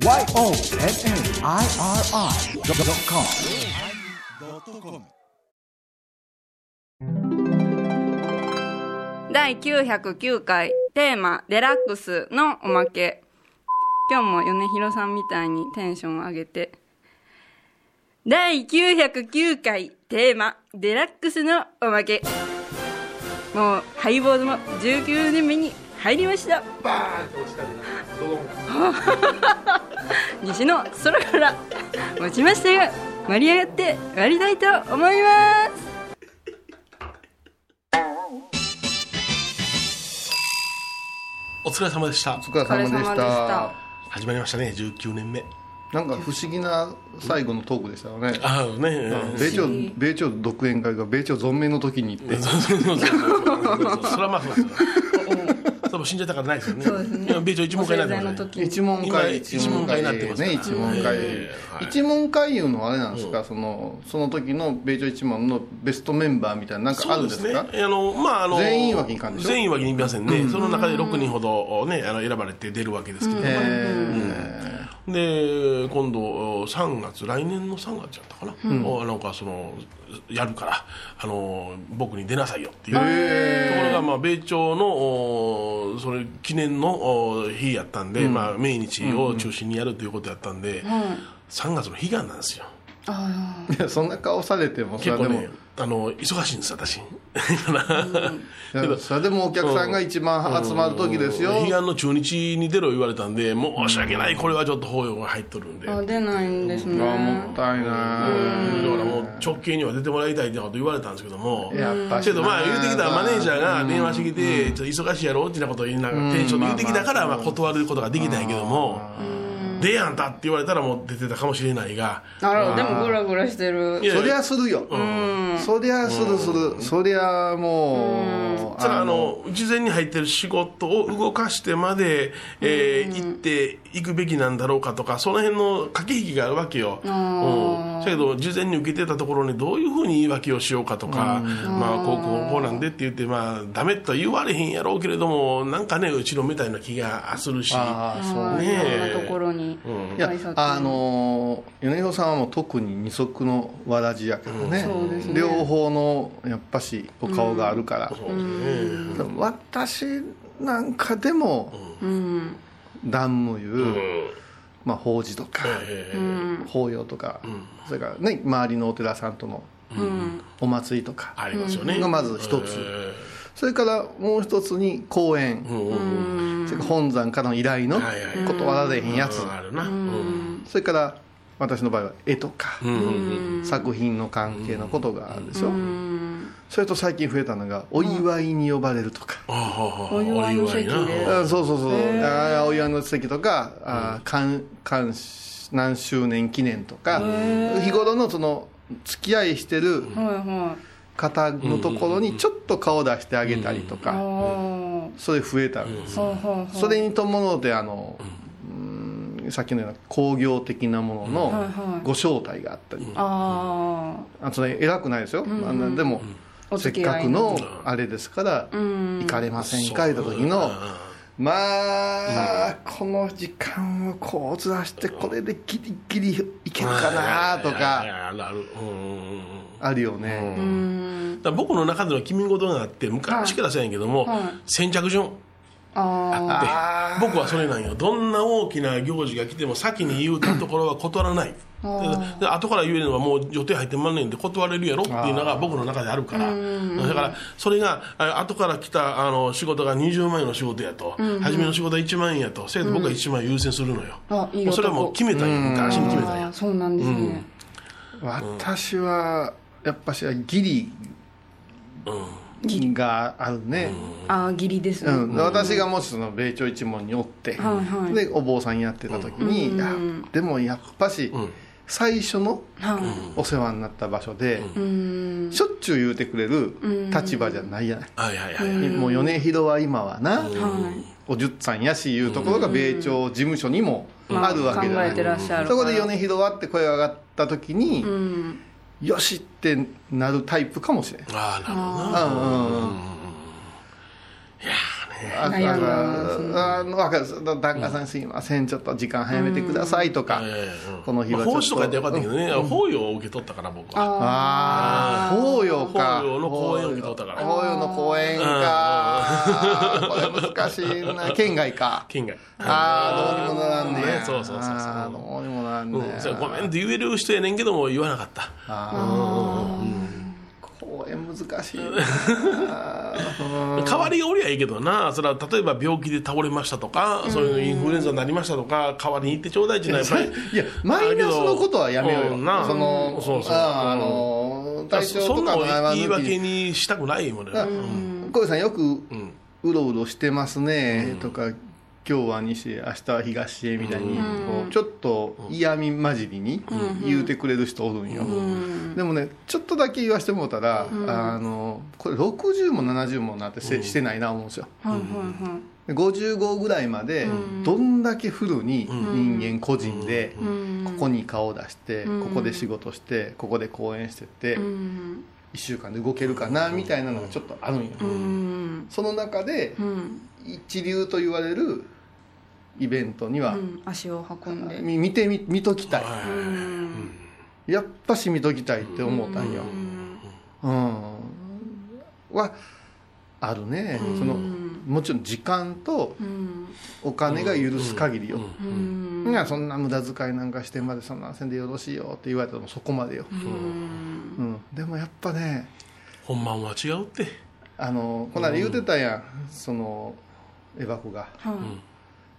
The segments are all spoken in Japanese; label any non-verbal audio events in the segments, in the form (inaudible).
YONNIRI.com 第909回テーマ「デラックス」のおまけ。今日も米広さんみたいにテンション上げて。第909回テーマ「デラックス」のおまけ。もうハイボードも19年目に入りました。バーンと落ちたでなどうも (laughs) (laughs) 西の空から落ちましたが盛り上がって割りたいと思います。お疲れ様でした。お疲れ様でした。た。始まりましたね。19年目。なんか不思議な最後のトークでしたよね。ああね。米朝米朝独演会が米朝存命の時に行って。そうそうそうそうそう。(laughs) それはまあそうですよそれも死んじゃったからないですよね。そうですね。米朝一問会になってますねお生の時。一問今会。一問会になってますね一問会、一問会いうのはあれなんですか、そのその時の米朝一問のベストメンバーみたいななんかあるんですか？ね。あのまああの全員わけにいかんでしょ？全員わけにいきませんね、その中で6人ほどねあの選ばれて出るわけですけども、えで今度3月来年の3月やったかな、おなんかそのやるからあの僕に出なさいよっていう。ところが、まあ、米朝のおそれ記念のお日やったんで、まあ、命日を中心にやるということやったんで、3月の悲願なんですよそんな顔されてもそれでも、結構ねあの忙しいんです私。それでもお客さんが一番集まる時ですよ、悲願の中日に出ろ言われたんで申し訳ないこれはちょっと法要が入っとるんで。あ出ないんですね。あもったいなだからもう直系には出てもらいたいってこと言われたんですけども。いやっぱしけどまあ言うてきたマネージャーが電話してきてちょっと忙しいやろってなことを言いながらテンションで言うてきたからまあ断ることができないけども出やんたって言われたらもう出てたかもしれないが。なるほど。でもグラグラしてる。いやそりゃするよ、そりゃするする、そりゃもう、ただあの事前に入ってる仕事を動かしてまで、えー行っていくべきなんだろうかとかその辺の駆け引きがあるわけよ、うん、だけど事前に受けてたところにどういうふうに言い訳をしようかとか、まあこうこうこうなんでって言ってまあダメとは言われへんやろうけれどもなんかねうちのみたいな気がするし。ああそうはいねいろんなところにいやあの米広さんはもう特に二足のわらじやからね,、そうですね両方のやっぱしお顔があるから、そうですね。でも私なんかでもうん段無湯、うんまあ、法事とか、えうん法要とか、それからね周りのお寺さんとのうんお祭りとか、ーありますよね、がまず一つ。えそれからもう一つに講演、ーうん。うんうんそれから本山からの依頼の断られへんやつ、うん。あるな。うん。それから私の場合は絵とか、作品の関係のことがあるでしょ、うん。それと最近増えたのがお祝いに呼ばれるとか、お祝いの席そうそうそう。あーお祝いの席とか、あーかん。何周年記念とか日頃のその付き合いしてる方のところにちょっと顔出してあげたりとあか、あそれ増えたん。です、それに伴ってあの、うんさっきのような工業的なもののご招待があったり、ああそれ偉くないですよ、あのでも、おせっかくのあれですから、ん。行かれませんかいた時のまあ、この時間をこうずらしてこれでギリギリいけるかなとか。やあるよね、あうん。だ僕の中での決め事があって昔からそうやんけども、はい。先着順ああ僕はそれなんよ。どんな大きな行事が来ても先に言うたところは断らない。でで後から言えるのはもう予定入ってまんねんで断れるやろっていうのが僕の中であるからだからそれがあ後から来たあの仕事が20万円の仕事やと、初めの仕事は1万円やと。せやと僕は1万円優先するのよ、うそれはもう決めたんや。昔に決めたんや。そうなんですね。私はやっぱしギリがあるね、ああ義理ですね。うん。私がもしその米朝一門におって、はいはい。でお坊さんやってた時に、いやでもやっぱし、最初のはい。お世話になった場所で、うん。しょっちゅう言うてくれる立場じゃないやない、はいはい。はい、もう米広は今はな、はい。おじゅっさんやしいうところが米朝事務所にもあるわけじゃない、考えてらっしゃるそこで米広はって声が上がった時に、うんよしってなるタイプかもしれないああなるほどな。うんうんうん。いやーあのわかる。檀家さんすいません。ちょっと時間早めてくださいとか、この日はちょっと。まあ奉仕とかやってよかったけどね、法要を受け取ったから僕はああ法要か。法要の講演を受け取ったから。法要の講演か。これ難しいな。(laughs) 県外か。県外。ああどうにもならんねや。そうそうそうそう。どうにもならんねごめんって言える人やねんけども言わなかった講演難しいな。(laughs) 代わりがおりゃいいけどな。それは例えば病気で倒れましたとか、そういうインフルエンザになりましたとか代わりに行ってちょうだいっていうのはやっぱり (laughs) いやマイナスのことはやめようよ、うんなそのそうそうああの体調とそんなのかの言い訳にしたくない。もん。ね、うん。小池さんよくうんうろうろしてますねとか、今日は西へ明日は東へみたいに、こうちょっと嫌味混じりに言うてくれる人おるんよ、でもねちょっとだけ言わせてもらったら、あのこれ60も70もなってせ、してないな思うんですよ。はいはいはい。で55ぐらいまでどんだけフルに人間個人でここに顔を出してここで仕事してここで講演してってうん。1週間で動けるかなみたいなのがちょっとあるんよ。うん。その中でうん。一流と言われるイベントにはうん足を運んで。み見てみ見ときたい。うん。やっぱし見ときたいって思ったんよ。うん。はあるね。そのもちろん時間とうん。お金が許す限りよ。うん。いやそんな無駄遣いなんかしてまでそんなせんでよろしいよって言われたらもうそこまでよ、うん。うん、でもやっぱね本番は違うって。あのこの間言うてたやん、そのエバコが。はい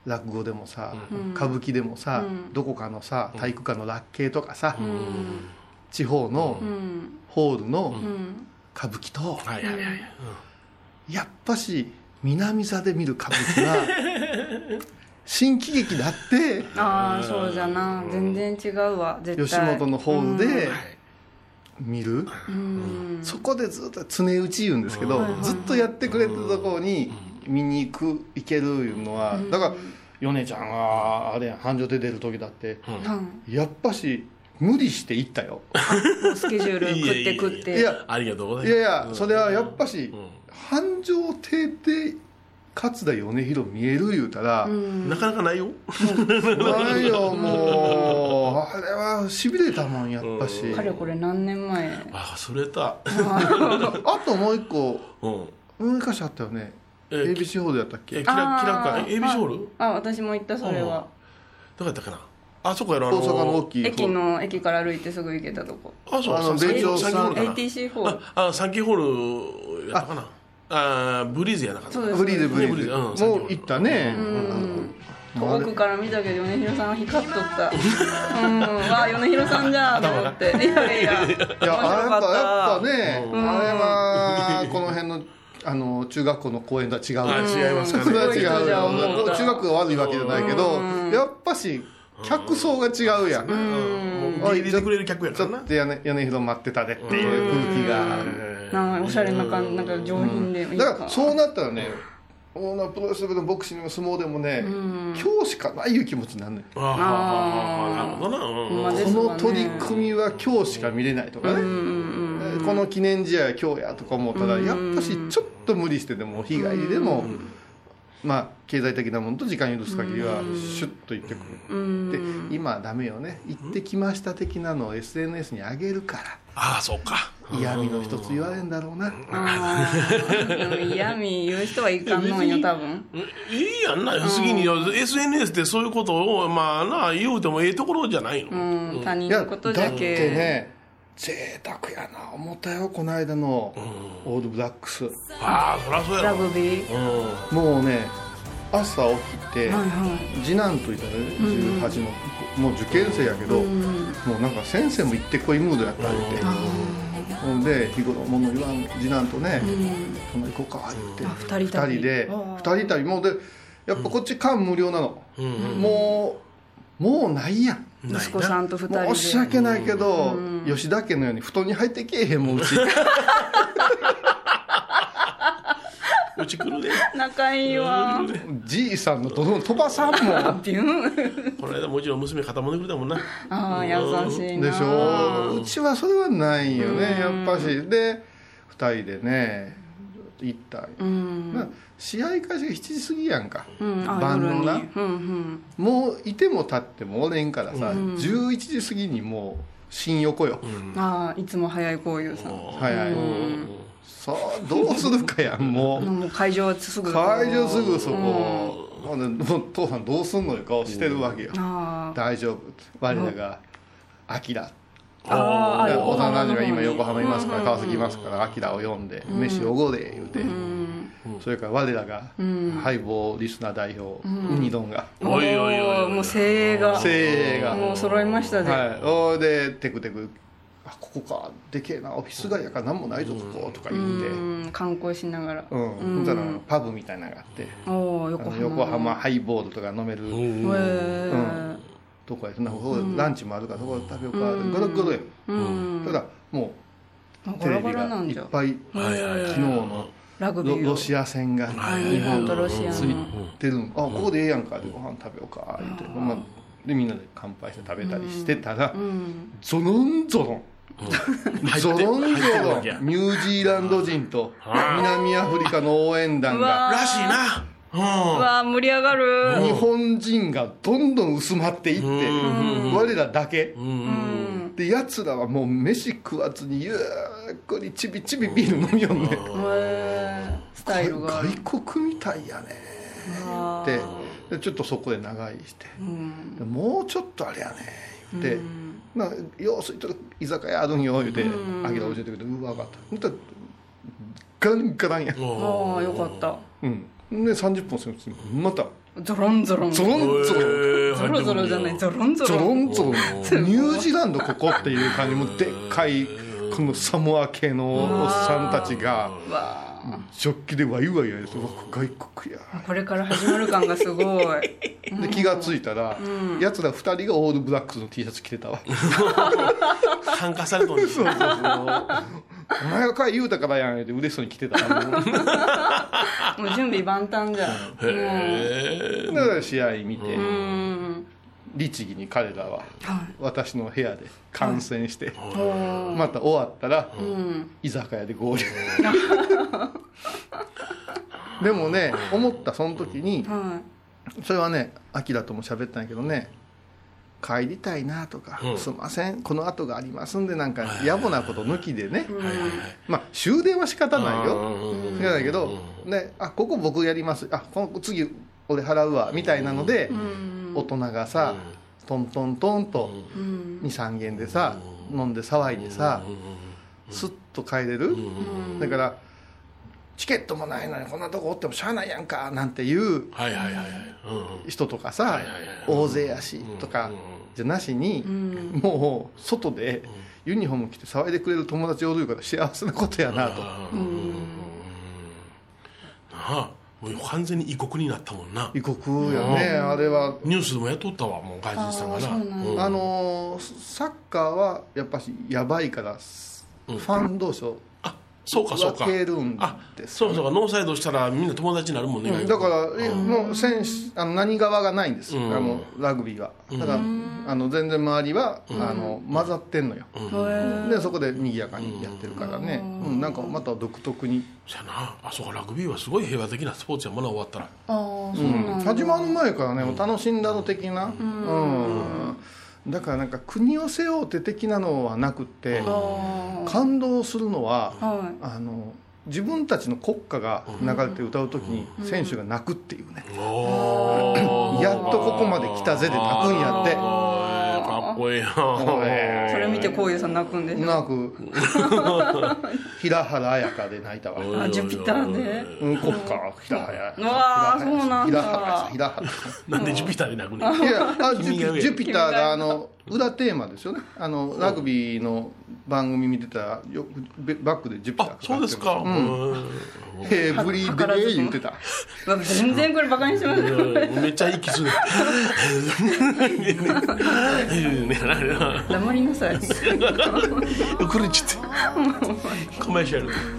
落語でもさ、うん。歌舞伎でもさ、うん。どこかのさ体育館の落慶とかさ、うん。地方のうん。ホールのうん。歌舞伎と、はいはいはい、やっぱし南座で見る歌舞伎は (laughs) 新喜劇だってああそうじゃな。全然違うわ絶吉対本のホールで見る、うん。そこでずっと常打ち言うんですけど、ずっとやってくれてるところに見に行く行けるいうのは、だから米ちゃんがあれやん繁盛で出る時だって、はいやっぱし無理して行ったよ。スケジュール (laughs) 食って食って。いやありがとうございます。いやいやそれはやっぱし、ん。繁盛亭で勝田米広見える言うたら、なかなかないよ。ないよもう。あれはしびれたもんやっぱし、かれこれ何年前あそれた。(laughs) あともう一個うん。昔あったよねえ ABC ホールやったっけ？えキラキラかえ ABC ホール？あ私も行ったそれは。どこやったかな？あそこやろあの大阪の大きい駅の駅から歩いてすぐ行けたとこ。あそうあのさ米朝サンキーホールかな？ATC ホール。ああサンキーホールやったかな？あ。ブリーズやなかった。そうです。フリーでブリーズ。ブリーズうんもう行ったね。もうあれ奥から見たけど米広さんは光っとった。うん。わあ米広さんじゃんと思って。いやいやいやあれやっぱやっぱねうんあれはこの辺のあの中学校の公園とは違う。あ違いますかそれはね違う。中学が悪いわけじゃないけどやっぱし客層が違うやん。入れてくれる客やちょっと屋根屋根広待ってたでっていう。空気がおしゃれな感じなんか上品でだからそうなったらねオーナープロレスでもボクシングも相撲でもね今日しかないいう気持ちになるねん。ああなるほどな。この取り組みは今日しか見れないとかね、えーこの記念試合は今日やとか思ったらやっぱしちょっと無理してでも日帰りでもまあ経済的なものと時間許す限りはシュッと行ってくる。で今はダメよね。行ってきました的なのを SNS に上げるからああそうか。嫌味の一つ言われんだろうな。嫌味言う人はいかんのんよ多分。いいやんな次に SNS ってそういうことをまあな言うてもええところじゃないの、うん他人のことじゃだってけね贅沢やな。思ったよこの間の。オールブラックス。ああそりゃそうやラろグビー。うん。もうね朝起きて、はいはい。次男といったらね18の、もう受験生やけど、もうなんか先生も行ってこいムードやったりて、ほんで日頃物言わん次男とね「そんな行こうか」って。あ二人旅。で。あー二人旅もうでやっぱこっち間無料なの、もうもうないやん。息子さんと二人で。申し訳ないけど、吉田家のように布団に入ってけえへんもんうち。(laughs) うち来るで。仲いいわ。(laughs) じいさんのどんどん飛ばさんもん。ビュン。この間もちろん娘肩もんでくれたもんな。ああ優しいな。でしょ。うちはそれはないよねやっぱし。で2人でね行った。うん。な試合開始が7時過ぎやんか、うん。あ晩のな。うんうん。もういても立ってもおれんからさ、11時過ぎにもう新横よ、ああいつも早いこういうさん。はい。はい、さあどうするかやんもう。もう会場はすぐ会場すぐそこ、ほんう父さんどうすんのよ顔してるわけよ、あ大丈夫。我らが「アキラ」あああ幼馴染が今横浜浜いますから川崎いますから「アキラ」を呼んで「飯おごれ」言うて、それから我らがハイボーリスナー代表、ウニ丼が。おいおいおいもう精鋭が。精鋭が。もう揃いましたで、はい。おいでテクテク「あここか。でけえな。オフィス街やから何もないぞここ」とか言って。うん。観光しながら。うん。ほんだらパブみたいなのがあって。おおあ横浜。の横浜ハイボールとか飲める。へえとこやそんなそこランチもあるからそこで食べようかってゴロゴロやうん。ただもあうテレビがいっぱい昨日のラグビーを。ロロシア戦が日本とロシアついのてるんあここでええやんかでご飯食べようか言ってまあでみんなで乾杯して食べたりしてたらうん。ゾロンゾロン。ゾロンゾロンニュージーランド人と南アフリカの応援団が。らしいなうわ盛り上がる。日本人がどんどん薄まっていって我らだけ。うん。うんでやつらはもう飯食わずにゆっくりちびちびビール飲みよんねへえスタイルが。外国みたいやね。あって。でちょっとそこで長居して、でもうちょっとあれやね。言って「なようすいとる居酒屋あるんよ」言うてあげら教えてくれて「うわ分かった」ほんとガンガランや。ああよかった。うんで30分過ぎてまた。ゾロンゾロン。ゾロンゾロン。ゾロゾロじゃない。ゾロンゾゾロン。ロンゾロン。(laughs) ニュージーランドここっていう感じもでっかいこのサモア系のおっさんたちがうわジョッキでワイワイやると外国や。これから始まる感がすごい。で気が付いたら、やつら2人がオールブラックスの T シャツ着てたわ。(laughs) 参加されとんです (laughs) そうそうそうお前が買い言うたからやんって嬉しそうに着てた。わ (laughs) もう準備万端じゃん。へえだから試合見て、うん。律儀に彼らははい。私の部屋で観戦して、おまた終わったら、うん。居酒屋で合流。(laughs) でもね思ったその時にはそれはねアキラとも喋ったんやけどね帰りたいなとか、うん。すいません。この後がありますんでなんか野暮なこと抜きでね、はいはいはい。まあ終電は仕方ないよ。うんそうだけど、ね、あここ僕やります。あこの次俺払うわ。みたいなので、大人がさ、トントントンというん。23軒でさ、飲んで騒いでさ、スッと帰れる、だからチケットもないのにこんなとこおってもしゃあないやんかなんていうはいはいはいはい。うん人とかさ、大勢やしとか、じゃなしに、もう外でユニフォーム着て騒いでくれる友達おるから幸せなことやなと、なあもう完全に異国になったもんな。異国やね、あれは。ニュースでもやっとったわもう外人さんがな。あのーサッカーはやっぱしやばいから、ファン同士をあそうかそうか。分けるんあですそうかそうか。ノーサイドしたらみんな友達になるもんね、だから、えもう選手あの何側がないんです、うん。あのラグビーはだから、あの全然周りは、あの混ざってんのよ、でそこで賑やかにやってるからね、うん。なんかまた独特に、そやな。あそうか。ラグビーはすごい平和的なスポーツやもんな終わったら。ああそうん始まる前からねもう楽しんだの的な、うんだからなんか国を背負うて的なのはなくって、あ感動するのは、あはい。あの自分たちの国歌が流れて歌う時に選手が泣くっていうね、おやっとここまで来たぜで泣くんやってかっこいいな。それ見てこういうさん泣くんでしょ？泣く。(laughs) 平原綾香で泣いたわ、あジュピターでうん、国歌平原。うわーそうなんだ。平原。平原。なんでジュピターで泣くねんいやジュピターがあの裏テーマですよね。あのラグビーの番組見てたらよバックでジュピターあそうですか。うんうん。ヘー。ブリーベレー言ってた。全然これバカにしてます。よめっちゃ息する。黙りなさい。これちょっと (laughs) コマーシャル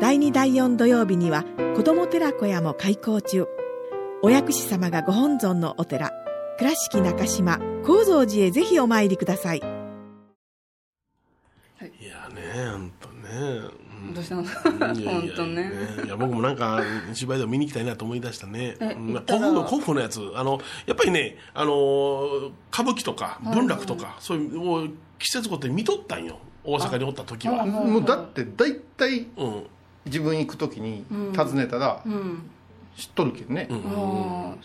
第2第4土曜日には子ども寺小屋も開校中。お薬師様がご本尊のお寺倉敷中島・高蔵寺へぜひお参りください。い。やね本当ね。うんどうしたの？(laughs) いやいや本当ねいや僕もなんか芝居でも見に行きたいなと思い出したね古風の古風のやつ。あのやっぱりねあのー歌舞伎とか文楽とか、そういうもう季節ごとに見とったんよ。大阪におった時は。もうだって大体うん自分行く時に訪ねたらうん。知っとるけんね、この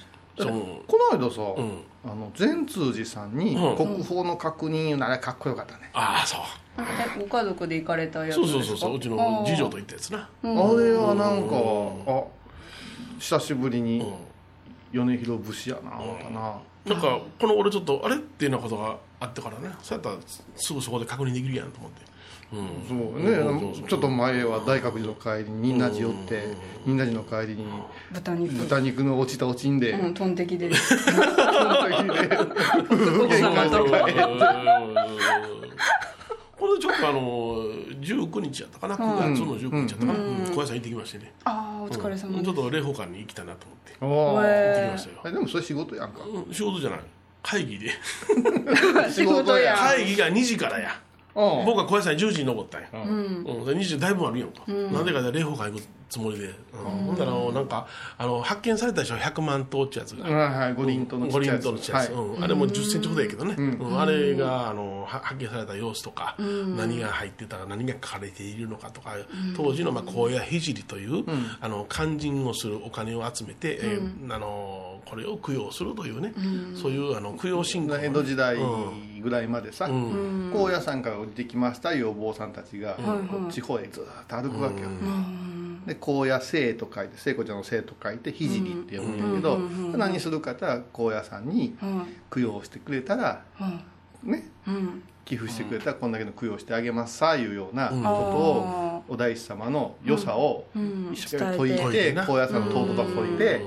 間さ、うん。あの善通寺さんにうん。国宝の確認あれかっこよかったね、ああそう。ご家族で行かれたやつそうですかそうそうそううちの次女と行ったやつな。あれはなんか、あ久しぶりにうん。米広節やな思ったな、なんかこの俺ちょっとあれっていうようなことがあってからね。そうやったらすぐそこで確認できるやんと思って。うん。そうね、ちょっと前は大覚寺の帰りに仁和寺寄って仁和寺の帰りに豚肉。豚肉の落ちた落ちんで、うんトンテキでその時で奥様とこ。れちょっとあの19日やったかな？9月の19日やったかな？うん。小屋さん行ってきましてね。ああお疲れ様うん。ちょっと霊宝館に行きたいなと思って。行ってきましたよ。あでもそれ仕事やんか。うん仕事じゃない。会議で仕事や会議が2時からや。うん僕は小屋さんに10時に登ったんや。うん。うん、で20だいぶあるやんか、なんでかで霊宝館行くつもりで、うん。ほんだらなんかあの発見されたでしょ100万頭ってやつが、はいはい。五輪とのち五輪っちゃいやつ。あれも1 0ンチほどやけどね、うん。あれがあのは発見された様子とか、何が入ってたか何が書かれているのかとか、当時のまあ高野聖という、あの勧進をするお金を集めて、えーあのこれを供養するというね、そういうあの供養信仰。をね江戸時代うんぐらいまでさ、ん。高野山から降りてきましたいうお坊さんたちが、ん地方へずっと歩くわけよ、で高野聖と書いて聖子ちゃんの聖と書いて聖って読むんやけど、何するかって高野山にうん供養してくれたらうんね。うん寄付してくれたらこんだけの供養してあげますさいうようなことうんをお大師様の良さをうん。一生懸命解いて高野山の尊さを解いて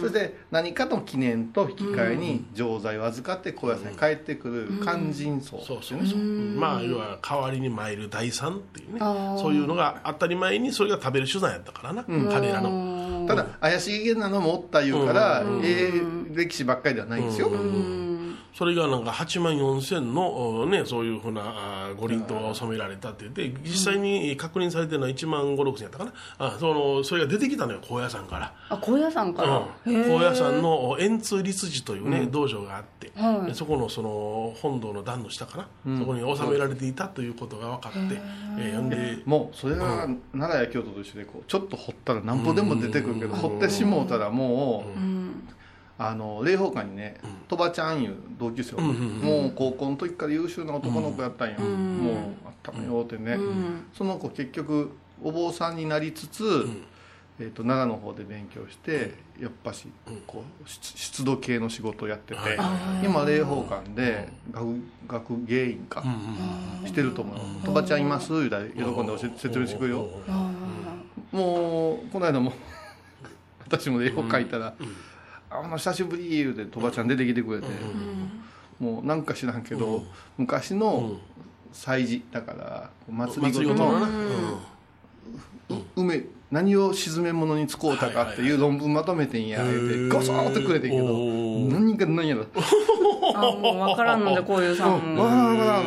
そして何かの記念と引き換えに錠剤を預かって高野山に帰ってくる勧進層そうそうそう、まあ要は代わりに参る第三っていうね。そういうのが当たり前にそれが食べる手段やったからな、彼らの。ただ怪しげなのもおったいうからええ歴史ばっかりではないんですよ。うんそれがなんか8万4千の、おね、そういうふうな五輪塔が収められたって言って実際に確認されてるのは1万5 6千やったかな。あそのそれが出てきたのよ高野山から。あ高野山から？うん。高野山の円通律寺というね、道場があって、はい。でそこのその本堂の段の下かな、そこに収められていたということが分かって、えーほんで。もうそれは奈良や京都と一緒でこうちょっと掘ったらなんぼでも出てくるけど掘ってしもうたらもうあの霊宝館にね鳥羽ちゃんいう同級生おるもう高校の時から優秀な男の子やったんよ。もうあったのよってね。その子結局お坊さんになりつつえー、と奈良の方で勉強してやっぱしこう出出土系の仕事をやっててはい。今霊宝館で学学芸員かしてると思うよ「鳥羽ちゃんいます?」言うたら喜んで教え説明してくれるよもうこの間も (laughs) 私も絵を描いたら「あの久しぶり」言うて鳥羽ちゃん出てきてくれて。もうなんか知らんけど昔の祭事だから祭りごとの梅何を沈め物に使うたかっていう論文まとめてんや言うてゴソーってくれてんけど何が何やろ。あもう分からんのでこういうさん。からん。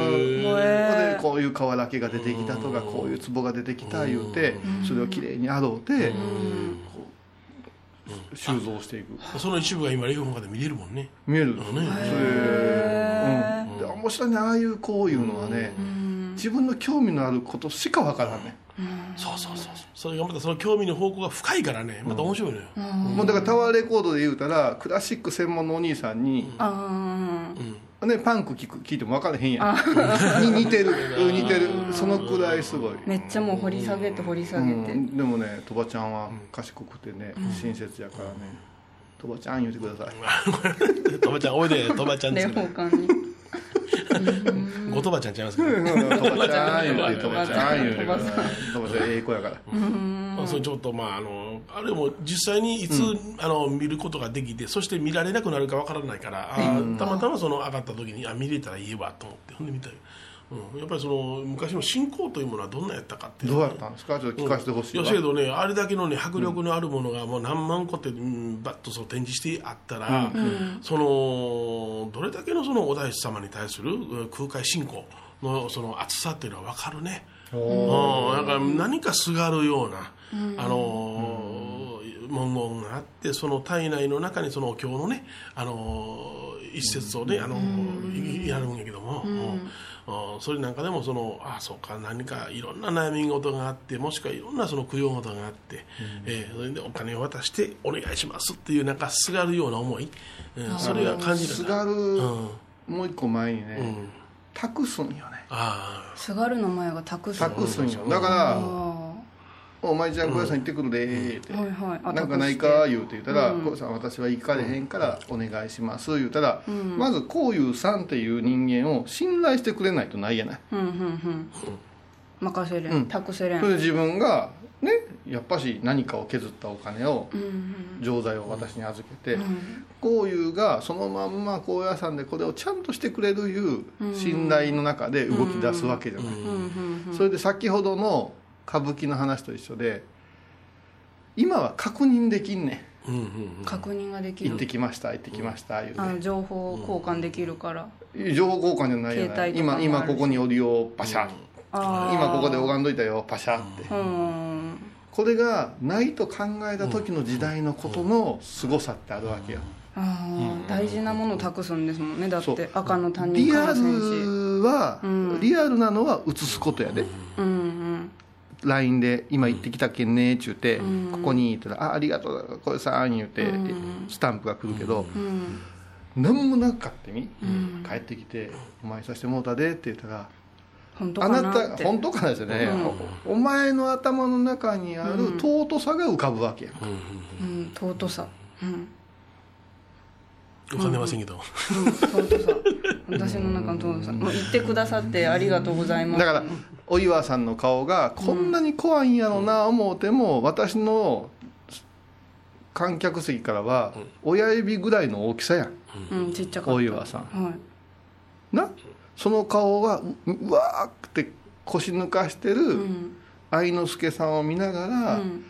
でこういう瓦だけが出てきたとかこういう壺が出てきた言うてそれをきれいに洗うて収蔵していく。その一部が今霊宝館で見れるもんね。見える。ね。それうん。で面白いね。ああいうこういうのはね自分の興味のあることしかわからんね。そうそうそうそう。それがまたその興味の方向が深いからね。また面白いのよ、もうだからタワーレコードで言うたらクラシック専門のお兄さんにあね、パンク聞く聞いても分からへんやん。に似てる。う (laughs) ん似てる。そのくらいすごい、ーめっちゃもう掘り下げて掘り下げて。うん、でもね鳥羽ちゃんは賢くてね、親切やからね。鳥羽ちゃん言うてください。(laughs) とばちゃんおいでとばちゃんで霊すから宝館に (laughs) 後鳥羽ちゃんちゃいますけど、うんとばちゃん言うてとばちゃん言うて。とばちゃんとばちゃんええ子やから。それちょっとまああのあれも実際にいつ、あの見ることができてそして見られなくなるかわからないから、たまたまその上がった時にあ見れたらいいわと思ってほんで見たよ、うん、やっぱりその昔の信仰というものはどんなやったかっていう。どのはうやったんですか？ちょっと聞かせてほしいわやせやけどねあれだけのね迫力のあるものがもう何万個って、うん、バッとそう展示してあったら、そのどれだけのそのお大師様に対するうん空海信仰のその厚さっていうのは分かるね。うん、なんか何かすがるような、あのー文言があってその体内の中にそのお経のね、あのー一節をね、あのーやるんやけども、うん。それなんかでもそのあそうか何かいろんな悩み事があってもしくはいろんなその供養事があって、えーそれでお金を渡してお願いしますっていうなんかすがるような思い、うんそれが感じるすがるうん。もう一個前にねうん、託すんよね。あすがるの前が託す託すんよ。だかあらあ「お前ちゃん小屋さん行ってくるで」ってはいはい。あなんかないか？託言うて言ったら「うん。小屋さん私は行かれへんからお願いします」言うたらん。まずこういうさんっていう人間を信頼してくれないとないやない。うんうんうん。任せれうん。ん託せれん。それで自分がねやっぱし何かを削ったお金をうんうん。錠剤を私に預けてうん。こういうがそのまんま高野山でこれをちゃんとしてくれるいう信頼の中で動き出すわけじゃない、うんうんうん。それで先ほどの歌舞伎の話と一緒で今は確認できんねあうんうんうん。確認ができる。ん行ってきました行ってきました言うて。あ情報交換できるから。情報交換じゃないやない携帯とかもあるし。今今ここにおるよパシャ。あー。今ここで拝んどいたよパシャって。うん。これがないと考えた時の時代のことの凄さってあるわけよ。あー。大事なものを託すんですもんね。だって赤の他人リアルはうん。リアルなのは映すことやで。うんうん LINE で「今行ってきたけんね」っちゅうてうん「ここに」言ったら「あありがとうこれさん」言うてうん。スタンプが来るけどうん。何もなかってみうん。帰ってきて「お前さしてもうたで」って言ったら本当あなた本当かなですよね。おお前の頭の中にある尊さが浮かぶわけやうん。尊さ。うん。お金はせんけど、うん。尊さ。私の中の尊さ。もう言ってくださってありがとうございます。だからお岩さんの顔がこんなに怖いんやろな思うても私の観客席からは親指ぐらいの大きさやん。うん。ちっちゃかった。お岩さん。はい。な？その顔がううわーって腰抜かしてるうん。愛之助さんを見ながうらん。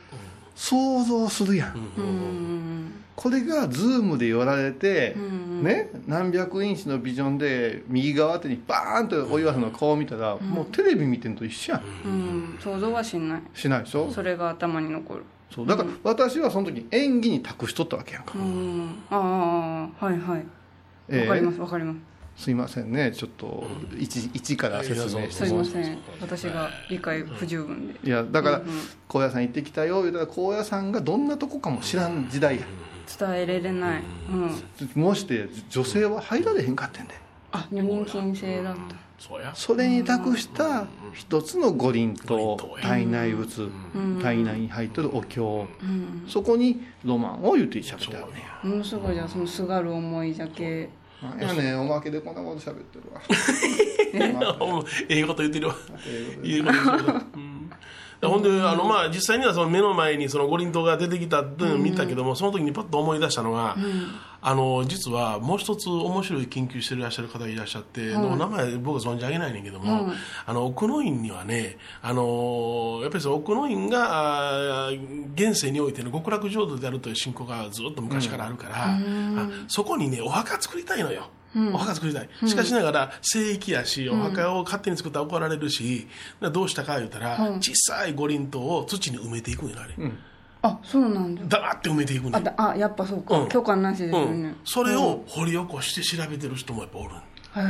想像するやん、うんこれがズームで寄られて、うんね何百インチのビジョンで右側手にバーンとお岩さんの顔を見たら、もうテレビ見てんと一緒やん。うん。想像はしない。しないでしょ？それが頭に残る。そう。だから私はその時演技に託しとったわけやんか、うん。ああはいはい。ええわかりますわかります。すいませんね。ちょっと一一から説明しすてもいません。私が理解不十分で。いやだからうんうん。高野山行ってきたよ言うたら高野山がどんなとこかも知らん時代や伝えれれない。うん。もして女性は入られへんかってんで。あ女人禁制だった。そうや。それに託した一つの五輪と体内物うん。体内に入っとるお経。うん。そこにロマンを言って喋ってあるねものすごいじゃあそのすがる思いじゃけ。なんやねんおまけでこんなこと喋ってるわ。(laughs) うんええこと言ってるわ。いいこと言ってる。わうんほんであの、まあ、実際にはその目の前にその五輪塔が出てきたというのを見たけども、その時にパッと思い出したのが、あの実はもう一つ面白い研究していらっしゃる方がいらっしゃって、お名前僕は存じ上げないねんけども、あの奥の院にはねあのやっぱりその奥の院が現世においての極楽浄土であるという信仰がずっと昔からあるから、あそこにねお墓作りたいのよ。お墓作りたい。しかしながら聖域やしお墓を勝手に作ったら怒られるし、どうしたか言うたら、小さい五輪塔を土に埋めていくんやなあれ、あそうなんだ。だーって埋めていくんだあやっぱそうか、うん。許可なしですようねん、それを掘り起こして調べてる人もやっぱおるん。だか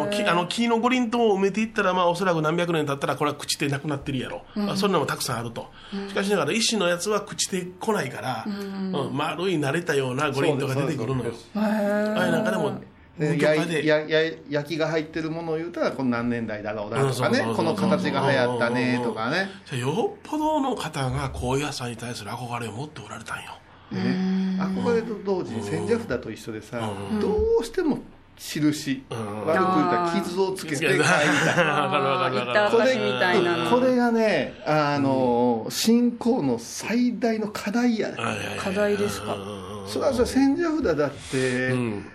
ら木あの木の五輪塔を埋めていったら、まあ、おそらく何百年経ったらこれは朽ちてなくなってるやろ、まあ、そんなのもたくさんあると、しかしながら石のやつは朽ちてこないから、うん。丸い慣れたような五輪塔が出てくるのよ。あれなんかでも焼きが入ってるものを言うたらこの何年代だろうなとかね。この形が流行ったねとかね。じゃあよっぽどの方が高野山に対する憧れを持っておられたんよ。でね憧れと同時に千社札と一緒でさどうしても印、ん。悪く言ったら傷をつけて書いたわかるわかるわかる。板証みたいなのこれがねあの、信仰の最大の課題や課題ですか。それはそれ千社札だって、うん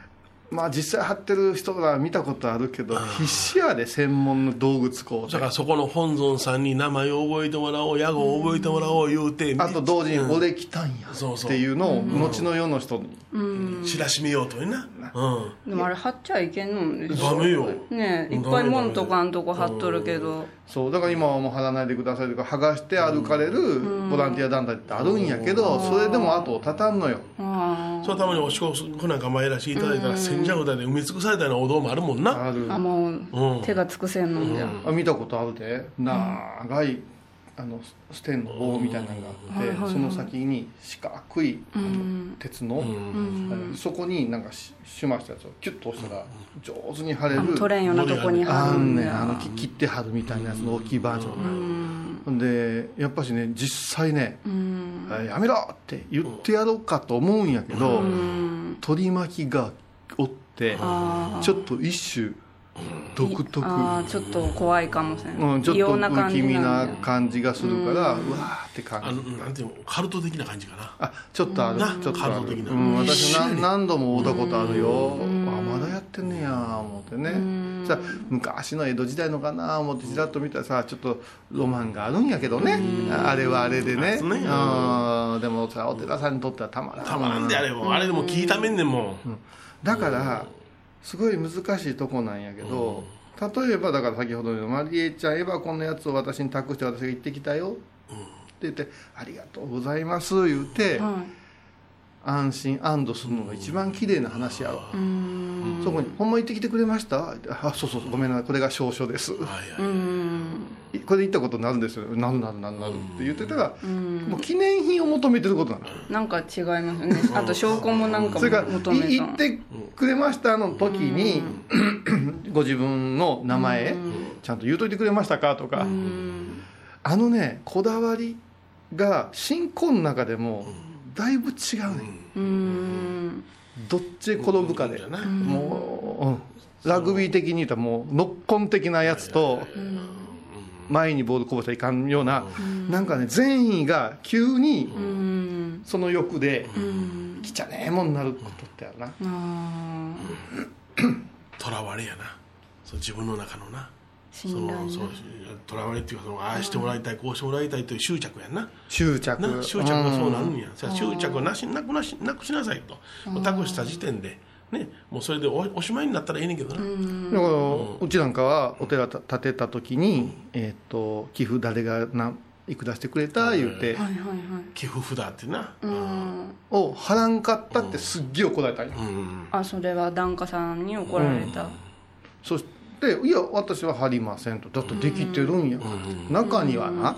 まあ実際貼ってる人ら見たことあるけど必死やで専門の道具使うてだからそこの本尊さんに名前を覚えてもらおう屋号を覚えてもらおう言うてあと同時にうん俺来たんやっていうのを後の世の人に知らしめようというな。うん。でもあれ貼っちゃいけんのでしょ？ダメよ。ねえいっぱい門とかんとこ貼っとるけど。そうだから今はもう貼らないでくださいとか剥がして歩かれるボランティア団体ってあるんやけどそれでも後を絶たんのよ。あそのためにおしこくなんか参らせていただいたら千社札で埋め尽くされたようなお堂もあるもんな。ある。ああもううん。手が尽くせんのんじゃ。あ見たことあるで。長いあのステンの棒みたいなのがあって、その先に四角いあのん。鉄の、うん。そこになんかししましたやつをキュッと押したら上手に貼れある取れんようなとこに貼ある。んだんねん。あのき切って貼るみたいなやつの大きいバージョンが、でやっぱしね実際ね、やめろって言ってやろうかと思うんやけど、うん。取り巻きがおってあちょっと一種独特。ああちょっと怖いかもしれない。うん、ちょっと不気味な感じがするから、うわーって感あのじなんていうのカルト的な感じかな。あちょっとある。なちょっとある。カルト的な。うん、私なうん。何度も会うたことあるよ。あまだやってんねや思ってね。さ昔の江戸時代のかな思ってちらっと見たらさちょっとロマンがあるんやけどね。あれはあれでね。そうね。うん。でもさお寺さんにとってはたまらんたまらんであれも。あれでも聞いためんねんもん。だからすごい難しいとこなんやけど、例えばだから先ほどのマリエちゃんエヴァこのやつを私に託して私が行ってきたよって言って「ありがとうございます」言うて、はい。安心安堵するのが一番綺麗な話やわ、うん。そこに「ほんま行ってきてくれました?」あそうそうごめんなさいこれが証書です」はいはい。うんこれで行ったことになるんですよ。なるなるなるなるって言ってたら、もう記念品を求めてることなの。なんか違いますよね。あと証拠もなんかそれから行ってくれましたの時に、ご自分の名前、ちゃんと言うといてくれましたかとか、うん。あのねこだわりが信仰の中でもだいぶ違うね、うん。どっちへ転ぶかで、うん。なもう、うん。ラグビー的に言ったらもうノッコン的なやつと、前にボールこぼしたらいかんような、なんかね善意が急にうん。その欲でうん。きちゃねえもんになることってあるな、あとら (coughs) われやな。そう自分の中のな。そ頼ね。そうとらわれっていうかそのああしてもらいたいこうしてもらいたいという執着やんな。執着。な。執着がそうなるん。や、さ執着をなしなくなしなくしなさいと。託した時点で、ね、もうそれでおおしまいになったらええねんけどな、だからうちなんかはお寺建てた時に、えー、と寄付誰がないくらしてくれた言うて、はいはいはい。寄付札ってな、うん。を払らんかったってすっげえ怒られたんよ、うん。あそれは檀家さんに怒られた。そして「いや私は貼りません」と「だってできてるんやから」中にはな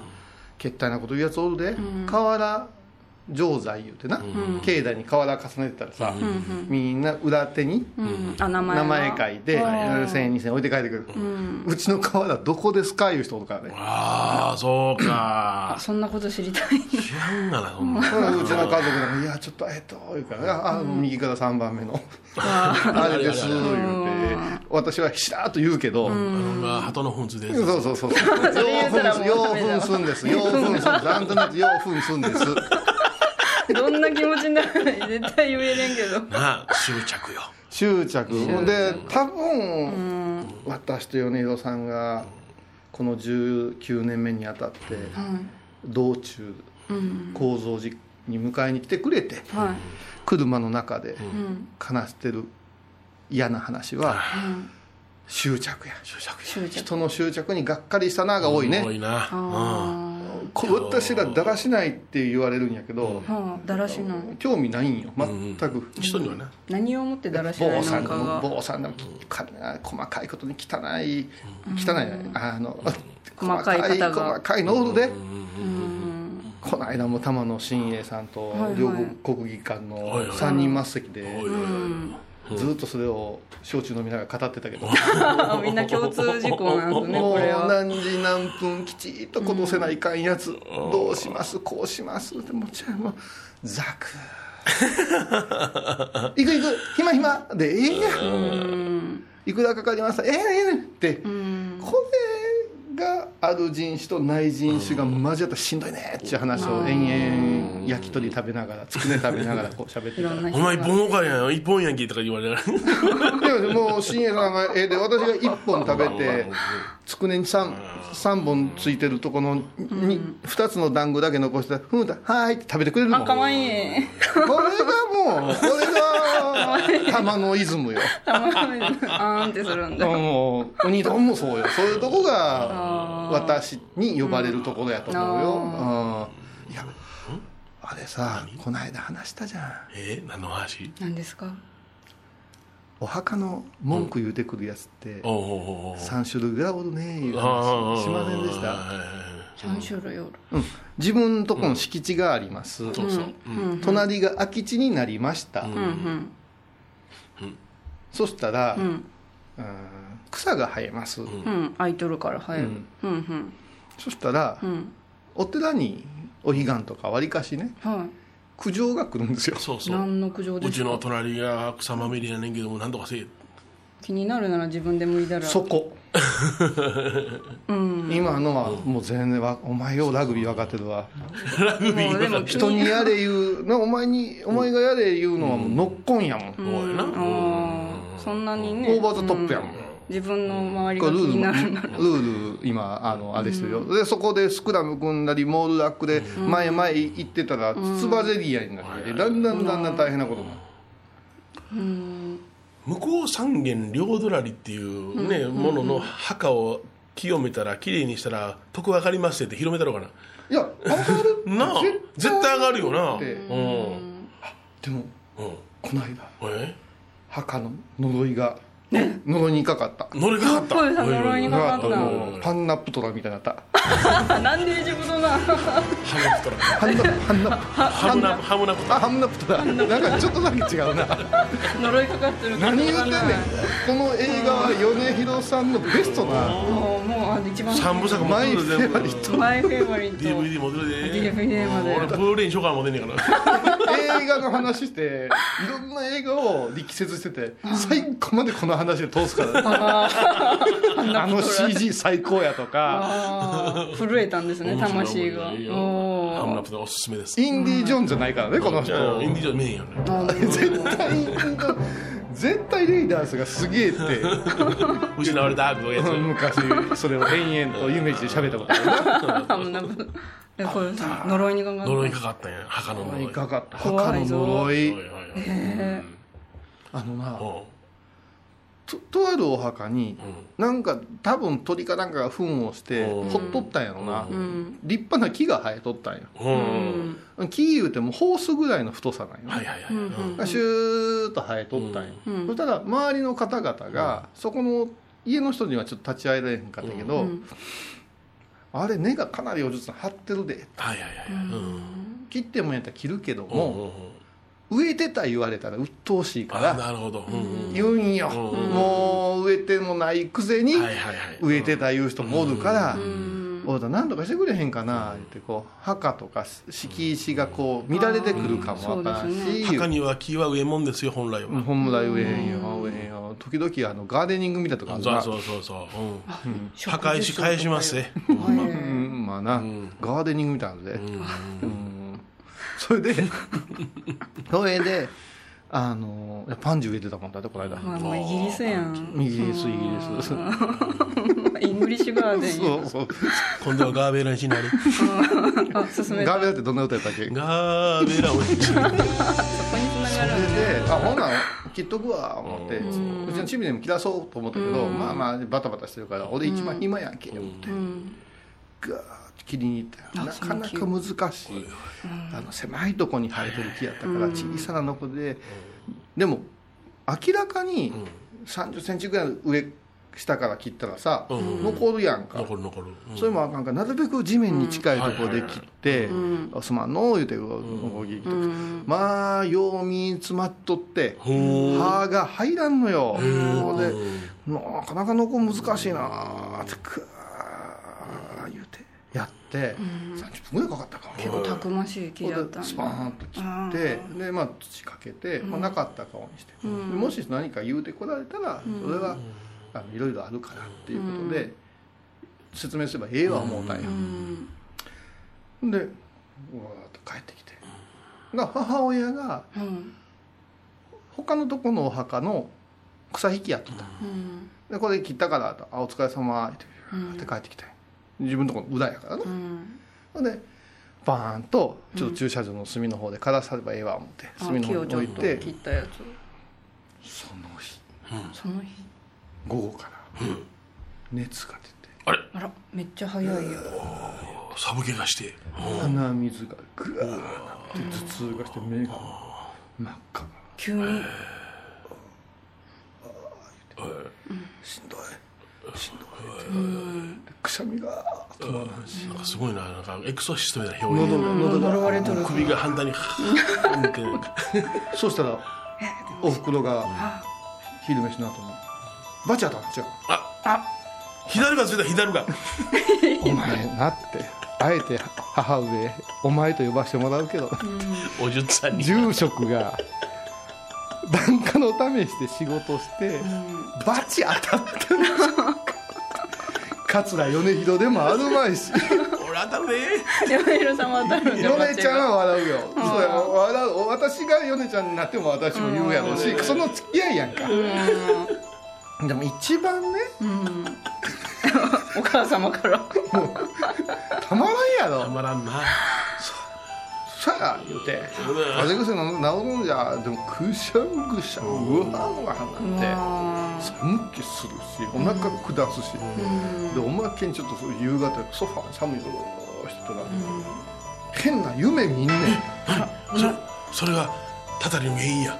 けったいなこと言うやつおるで、瓦錠剤言うてな、境内に瓦重ねてたらさ、みんな裏手にうん。あ名前書いて1000円2000円置いて帰ってくる、うちの瓦どこですかいう人おるからね。ああそうか。あそんなこと知りたい。知らんがなそんなうちの家族なんか「いやちょっとえっと」言うから「あ右から3番目の。あれです」言うて。私はしらーっと言うけど、鳩の糞つでそうそうそう。よう。言うたらもうふダメだわ。んすんです。ようふんすんです。あんたのやつようふんすんです。(laughs) どんな気持ちになるの絶対言えれんけど。なあ執着よ。執着。で、多分、私と米広さんが、この19年目にあたって、道中、構造寺に迎えに来てくれて、はい。車の中でうん。話してる嫌な話は、執着や。執着。執着。人の執着にがっかりしたなが多いね。多いな。あこ私らだらしないって言われるんやけど、あはあだらしない。興味ないんよ。全く、人にはな何をもってだらしない坊さなんんかがの坊さんのか細かいことに汚い汚いねあの細かい細かいのおるで。この間も玉野真栄さんと両国国技館はいのはい。3人末席でおいおいおいずっとそれを焼酎飲みながら語ってたけど。あ (laughs) みんな共通事項なんですねもうこれは。何時何分きちっとことせないかんやつ。どうします？こうします？ってもうちゃんザク行く行く。暇暇。でええやん。いくらかかりましたええええって、うん。これがある人種とない人種が交わったらしんどいねっていう話を延々焼き鳥食べながらつくね食べながら (laughs) こう喋ってた。らお前一本おかやん。一本やんけとか言われる。いやもう新栄さんがええで私が1本食べてつくねに 3, 三本ついてるとこのに2つの団子だけ残してふんだはーいって食べてくれるもんあかわいい。これがもうこれが (laughs) 玉のイズムよ。たまにあーんってするんだ。もうウニ丼もそうよ。そういうとこが私に呼ばれるところやと思うよ、うん。いやあれさこの間話したじゃん。え？何の話？何ですか？お墓の文句言うてくるやつっておうおうおうおう。3種類がおるねいう話。しませんでした、三種類おる。うん、自分のとこの敷地があります、そうそう、うん。隣が空き地になりました、うん。うんそしたら、うん。うん草が生えます、うん。空いとるから入る。うん。うんうん。そしたら、うん。お寺にお彼岸とかわりかしねは苦情が来るんですよ。そうそう。い何の苦情ですか？うちの隣が草まみれやねんけども何とかせえ。気になるなら自分で剥いだら。そこ。(laughs) うん。今のはもう全然わお前ようラグビー分かってるわ。ラグビーもうでも人にやれ言うなお前にお前がやれ言うのはもうノッコンやもん、そうやな、あー。そんなにね。オーバーザトップやもん、自分の周りこれルールが気になるなら。ルール今あのあれしてるよ、でそこでスクラム組んだりモールラックで前前行ってたらつばぜり合いになってだんだんだんだん大変なことになる。向こう三軒両隣っていうね、ものの墓を清めたらきれいにしたら得上がりますって広めたろうかいや上がる？な (laughs) なあ。絶対上がるよな。ってうん。でもうん。この間え？墓の呪いが呪いにかかった。乗れかかった。かっこいいさ呪いにかかった。もうパンナプトラみたいになった。なんで自分のなハムナプトラハンナハムナハムナプトラあハムナプトラなんかちょっとだけ違うな。呪いかかってる何言ってんねん。んこの映画は米広さんのベストな。もうもうあの一番。三部作マイフェアリッマイフェイバリット。DVD 持って。るで DVD まで俺ブルーレイにしようかな持ってんねんから。映画の話していろんな映画を力説してて最後までこの話で通すからね。あ (laughs) の CG 最高やとか。震えたんですね魂が。ハムナプトラおすすめです。インディ・ジョーンズじゃないからねこの人。インディ・ジョーンズ見えへん。よね絶対絶対レイダースがすげえって。(laughs) 失われた悪のやつ。昔それを延々と夢二で喋ったことある。呪いにかかった。呪いかかったんや。墓の呪い。いかかった。怖墓の呪い。あのなう。んととあるお墓になんか多分鳥かなんかが糞をしてうん。ほっとったんやろな。うん。立派な木が生えとったんよ。うん。木言うてもホースぐらいの太さなんよ、はいはいはい。うん。シューッと生えとったんよ、うん。そしたら周りの方々が、そこの家の人にはちょっと立ち会えられへんかったけど、うん。あれ根がかなりおじさん張ってるで。はいはいはい。うん。切ってもやったら切るけどうんうんも、植えてた言われたら鬱陶しいかあらなるほど。言うんよ、うんもう植えてもないくせに植えてた言う人もおるから、うんおい何とかしてくれへんかなってこう墓とか敷石がこう乱れてくるかもわからん。し、墓には木は植え物ですよ本来は。本来植えへんよ植えへんよ。時々あのガーデニングみたいなとかそうそうそうそう。うん。墓石返しますねうん。まあな、ん。ガーデニングみたいなので、うん。うんそれで。それであのパンジ植えてたもんだってこの間、まあもうイギリスやん。イギリスイギリス。(laughs) イングリッシュガーデンや。そうそう。今度はガーベラになる (laughs) あ進めた。ガーベラってどんな歌やったっけ？ガーベラをここに繋がるそれであほんなら切っとくわ思って、うちのチビでも切らそうと思ったけど、まあまあバタバタしてるから俺一番暇やんけ思って、うん。ガー切りに行ったよなかなか難しい、あの狭いとこに生えてる木やったから小さなのこで、でも明らかに3 0センチぐらい上下から切ったらさ、うん。残るやんか、残る残る。うん。それもあかんからなるべく地面に近いところで切ってん「すまんの」言うて動き、うんまあようみ詰まっとって歯が入らんのよでなかなか残る難しいなーってくー言うてやってって、30分ぐらいかかったか。も結構たくましい木だったスパーンと切ってでまあ土かけて、まあ、なかった顔にして、でもし何か言うてこられたらそれは、あのいろいろあるからっていうことで、説明すればええわ思うたんや、うん。でうわーっと帰ってきて。が母親がうん。他のとこのお墓の草引きやってた、うん。でこれ切ったからと「あお疲れ様って言って帰ってきて自分のとこの裏やからね、うん。ほんでバーンとちょっと駐車場の隅の方で枯らさればええわ思ってあ隅の方木をちょっとに置いて切ったやその日。つその日。午後から。熱が出て。あらめっちゃ早いよ。寒気がして。鼻水がグワーなって頭痛がして目が真っ赤急に。しんどいしんどいでくしゃみが止まらんしなんかすごいななんかエクソシストみたいな表喉現が喉が呪われとる。首が反対にはーってそうしたらおふくろが昼飯の後に「バチ当たっちゃ。うあ左がついた左がお前な」って。あえて母上お前と呼ばせてもらうけど。おじゅっさんに。住職が檀家のためして仕事してバチ当たってる桂米広でもあるまいし。俺当たるね山広さんは当たる米ちゃんは笑うよ。そうや。笑う。私が米ちゃんになっても私も言うやろうしその付き合いやんか。でも一番ねうん。(laughs) お母様から。たまらんやたろまらんなさあ言うて。風邪薬治るんじゃでもぐしゃぐしゃうわうわなって。寒気するしお腹下すし、でおまけにちょっと夕方ソファーに寒いぞしてたら、変な夢見んねん。そそれがたたりの原因や。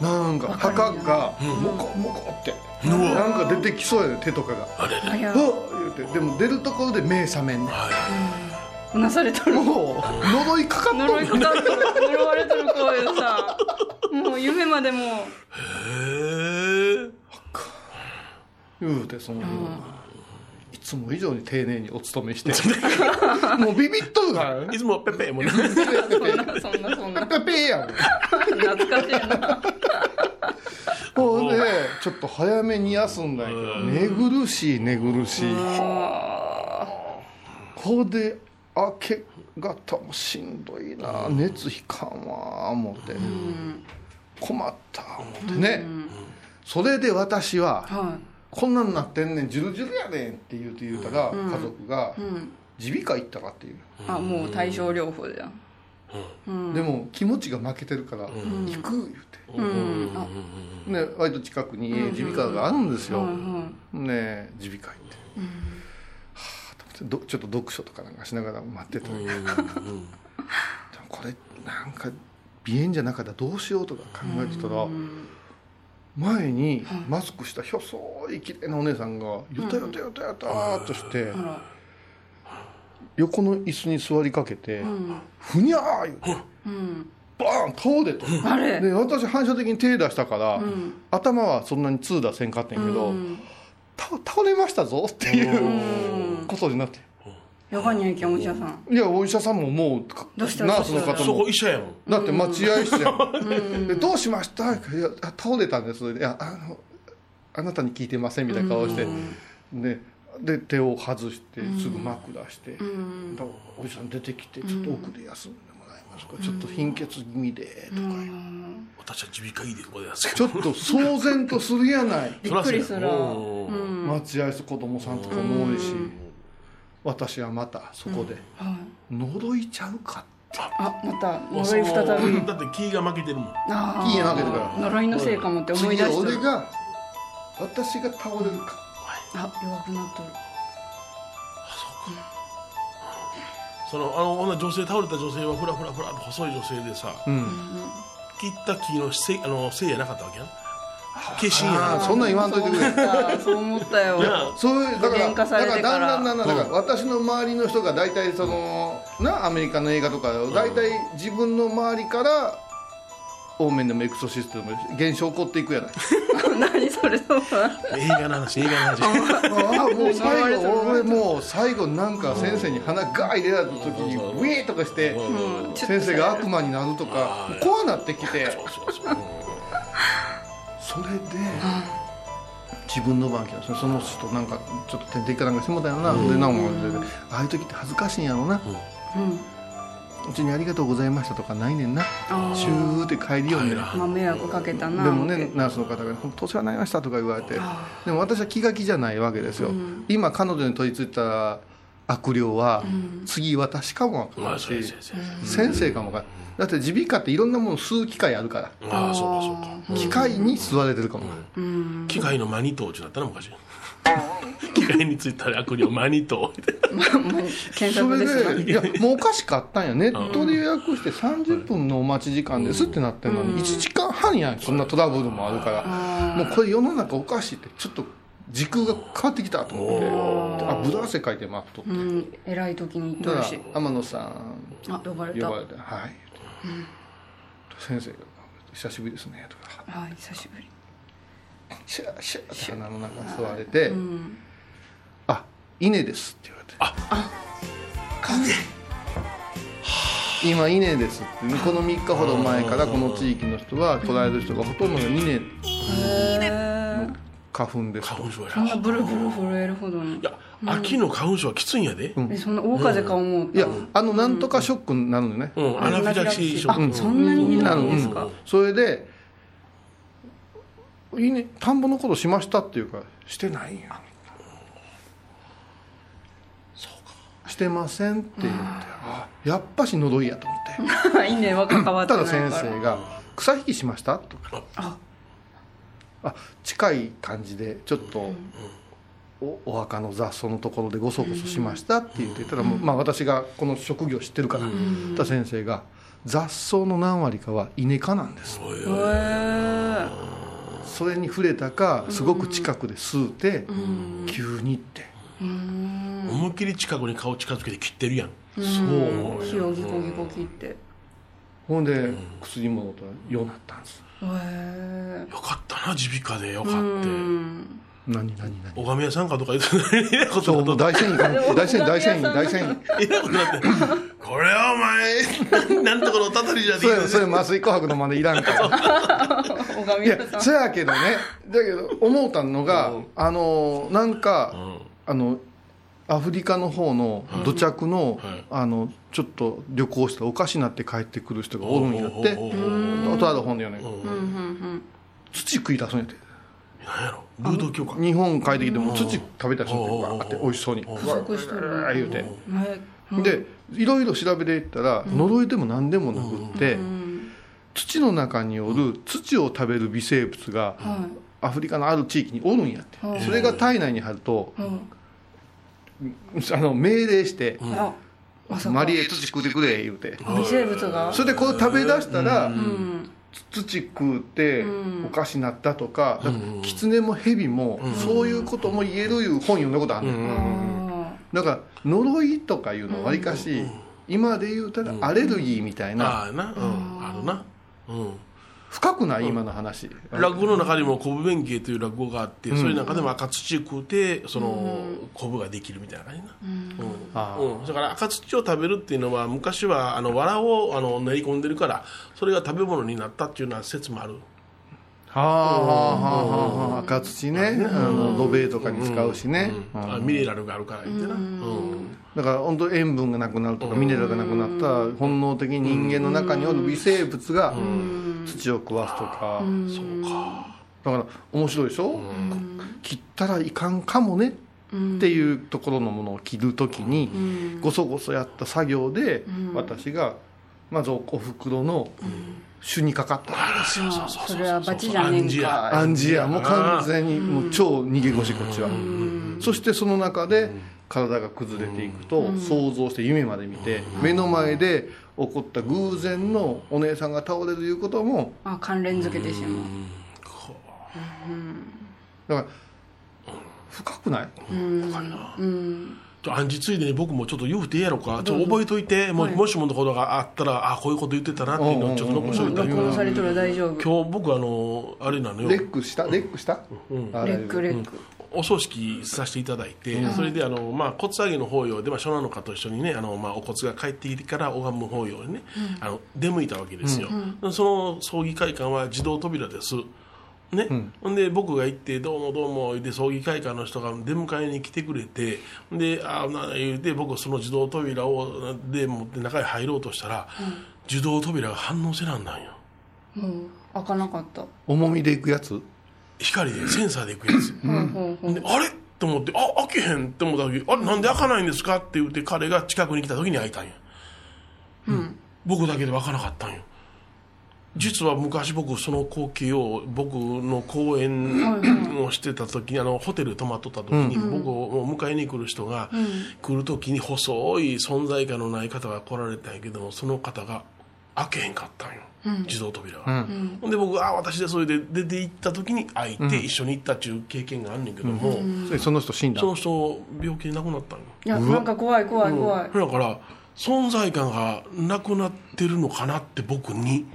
なんか墓がん。モコモコって、うわ。なんか出てきそうやね手とかが。あれれあ言うて。でも出るところで目覚めんねんなされとる。呪いかかっと呪いるかかっとる。呪われとる声でさ。もう夢までも。いへえ。言うてその、いつも以上に丁寧にお勤めして。(laughs) もうビビっとるかいつもペペもね。そんなそんなそんなペペーやん懐かしいな。ほんでちょっと早めに休んだんやけど寝苦しい寝苦しい。ほんで明け方もしんどいな熱引かんわ思って。困った思ってね。それで私ははこんなんなってんねんジュルジュルやねんって言うて言うたら家族が耳鼻科行ったらっていう。あもう対症療法じゃん。うん。でも気持ちが負けてるから行く言うて。うん。あね割と近くに耳鼻科があるんですよ。ね耳鼻科行って、ちょっと読書とかなんかしながら待ってた、(laughs) でもこれなんか鼻炎じゃなかったらどうしようとか考えてたら、前にマスクした細い綺麗なお姉さんが「ゆたゆたゆたゆた」っとして横の椅子に座りかけてうん「ふにゃー」言うてうん。バーン倒れてあれ。で私反射的に手出したから、ん。頭はそんなに痛打せんかったんやけど、倒れましたぞっていうことになって。やばいにゃいけんお医者さん。いやお医者さんももうどうしたナースの方そもこ医者やもん。だって待合室やもんでどうしました?」いやあ倒れたんです」いやあのあなたに聞いてません」みたいな顔して。でで手を外してすぐ膜出して「うん。だお医者さん出てきてちょっと奥で休んでもらえますかちょっと貧血気味で」とか私は耳鼻科医でここでやつちょっと騒然とするやない。(laughs) びっくりするうん。待合室子供さんとかも多いし。私はまたそこではい。呪いちゃうかって。あまた呪い再び。(laughs) だって気が負けてるもん。あ気が負けてるから。呪いのせいかもって思い出次して俺が私が倒れるか。あ弱くなっとるそのあの女女性倒れた女性はふらふらふらと細い女性でさうん。切った木のせいあのせいやなかったわけやん。化身やそんなん言わんといてくれ。あそう思ったよ。なそういうだからだからだんだんだんだんだから私の周りの人が大体そのなアメリカの映画とか大体自分の周りからオーメンでもエクソシストでも現象起こっていくやない。(laughs) 何それそう映画の話映画の話。ああもう最後俺もう最後なんか先生に鼻ガー入れられた時にウィーとかして先生が悪魔になるとか怖なってきてそれで自分の番来たその人なんかちょっと点滴かなんかしてもうたよな、でなんもでああいう時って恥ずかしいんやろうな、うちに「ありがとうございました」とかないねんなシューって帰りよん。ねん。まあ迷惑かけたなでもねナースの方が「本当お世話になりました」とか言われて。でも私は気が気じゃないわけですよ、今彼女に取り付いた悪霊は、次私かも。わか先生かもだって耳鼻科っていろんなもの吸う機械あるから、ああそうかそうか。機械に吸われてるかも、機械のマニトーってなったな昔。機械についた悪霊マニトー。検それ索ですねでいやもうおかしかったんやネットで予約して30分のお待ち時間ですってなってるのに1時間半やんそんなトラブルもあるからもうこれ世の中おかしいってちょっと時空が変わってきたと思って。あブラ汗かいて待っとって。うん偉い時に言たらってるし。天野さん。あ呼ばれた。は呼ばれて「はい」先生が「久しぶりですね」とか。い久しぶり「シャーシャー」って鼻の中吸われて「あ稲です」って言われて「あ今稲です」ってこの3日ほど前からこの地域の人は捉える人がほとんどが稲の花粉です。と花粉症や。そんなブルブル震えるほどに。いや秋の花粉症はきついんやで。えそんな大風か思ういやあのなんとかショックになるのね、うんアナフィラキシーショック。あそんなになるんですうん。かそれで「いいね田んぼのことしました」っていうか「してないんや」してません」って言ってあやっぱし呪いやと思って。いいね若変わってたないから。ら先生が「草引きしました?」とかああ近い感じでちょっとおお墓の雑草のところでごそごそしましたって言ってたら、まあ、私がこの職業知ってるから、たら先生が「雑草の何割かはイネ科なんです」へえそれに触れたかすごく近くで吸うて、急にって。思いっきり近くに顔近づけて切ってるやん。そう火をギコギコ切って。へほんで薬も飲んだらようなったんです。えよかったな耳鼻科で。よかって何何何？拝み屋さんかとか言ってえらいこそうもうとだ大遷移か大遷移大遷移大遷移えらいことだって。これはお前 (laughs) なんとかのたたりじゃねそれえそれ麻酔琥珀の真似いらんから。いやそやけどね。だけど思ったのがあのなんかあのアフリカの方の土着のはい。あのちょっと旅行しておかしなって帰ってくる人がおるんやってあとある本でよねうんうん。土食い出すんやって何やろ。ブード教か日本帰ってきても土食べたりするってわーって美味しそうに。腐食してる。言うて。でいろいろ調べていったら呪いでも何でもなくって土の中におる土を食べる微生物がはアフリカのある地域におるんやって。はい。それが体内に入るとい。うんあの命令してあま「さか。マリエ土食うてくれ」言うて。微生物が？それでこれ食べ出したらうん。土食うてうん。おかしなったとかキツネもヘビもそういうことも言えるいう本読んだことあるねん。あだから呪いとかいうのはわりかし今で言うたらアレルギーみたいな。ああな。うん。あるな。うん深くない今の話。落語の中にも昆布弁慶という落語があって、それなんかでも赤土を食うてその昆布ができるみたいな感じな、うん。だから赤土を食べるっていうのは昔はあの藁をあの練り込んでるからそれが食べ物になったっていうような説もある。はあはあはあはあ赤土ね。あの土塀とかに使うしね。あミネラルがあるから言ってな、うんだから本当塩分がなくなるとかミネラルがなくなったら本能的に人間の中におる微生物が土を食わすとか。そうか。だから面白いでしょ？切ったらいかんかもねっていうところのものを切るときにごそごそやった作業で私がまずお袋の種にかかった。あそれはバチじゃねえんか。アンジア。アンジア。もう完全にもう超逃げ腰こっちは。そしてその中で体が崩れていくと想像して夢まで見て目の前で起こった偶然のお姉さんが倒れるいうこともあ関連付けてしまう。だから深くない？うん。ちょ暗示ついでに僕もちょっと言うてええやろか。ちょっと覚えといて。も,、もしものことがあったらあこういうこと言ってたなっていうのをちょっと残しておいた今日僕あのあれなのよレックしたレックした、あレックレック、お葬式させていただいて、それであの、まあ、骨上げの法要で、まあ、初七の方と一緒にねあの、まあ、お骨が帰ってきてから拝む法要にね、あの出向いたわけですよ、その葬儀会館は自動扉です。ね、ほん。で僕が行って「どうもどうも」言って葬儀会館の人が出迎えに来てくれてでああな言うて僕その自動扉をで持って中へ入ろうとしたら、自動扉が反応せなんなんよ。うん、開かなかった、重みでいくやつ？光でセンサーで行くやつ、であれ？と思って、あ、開けへん？って思った時、あれなんで開かないんですか？って言って彼が近くに来た時に開いたんや。僕だけで開かなかったんよ。実は昔僕その光景を僕の公演をしてた時にあのホテル泊まっとった時に僕を迎えに来る人が来る時に細い存在感のない方が来られたんやけどもその方が開けへんかったんよ、自動扉が、ほんで僕あ私でそれで出て行った時に開いて一緒に行ったっていう経験があんねんけども、それその人死んだその人病気で亡くなったんよいやなんか怖い怖い怖い、だから存在感がなくなってるのかなって僕に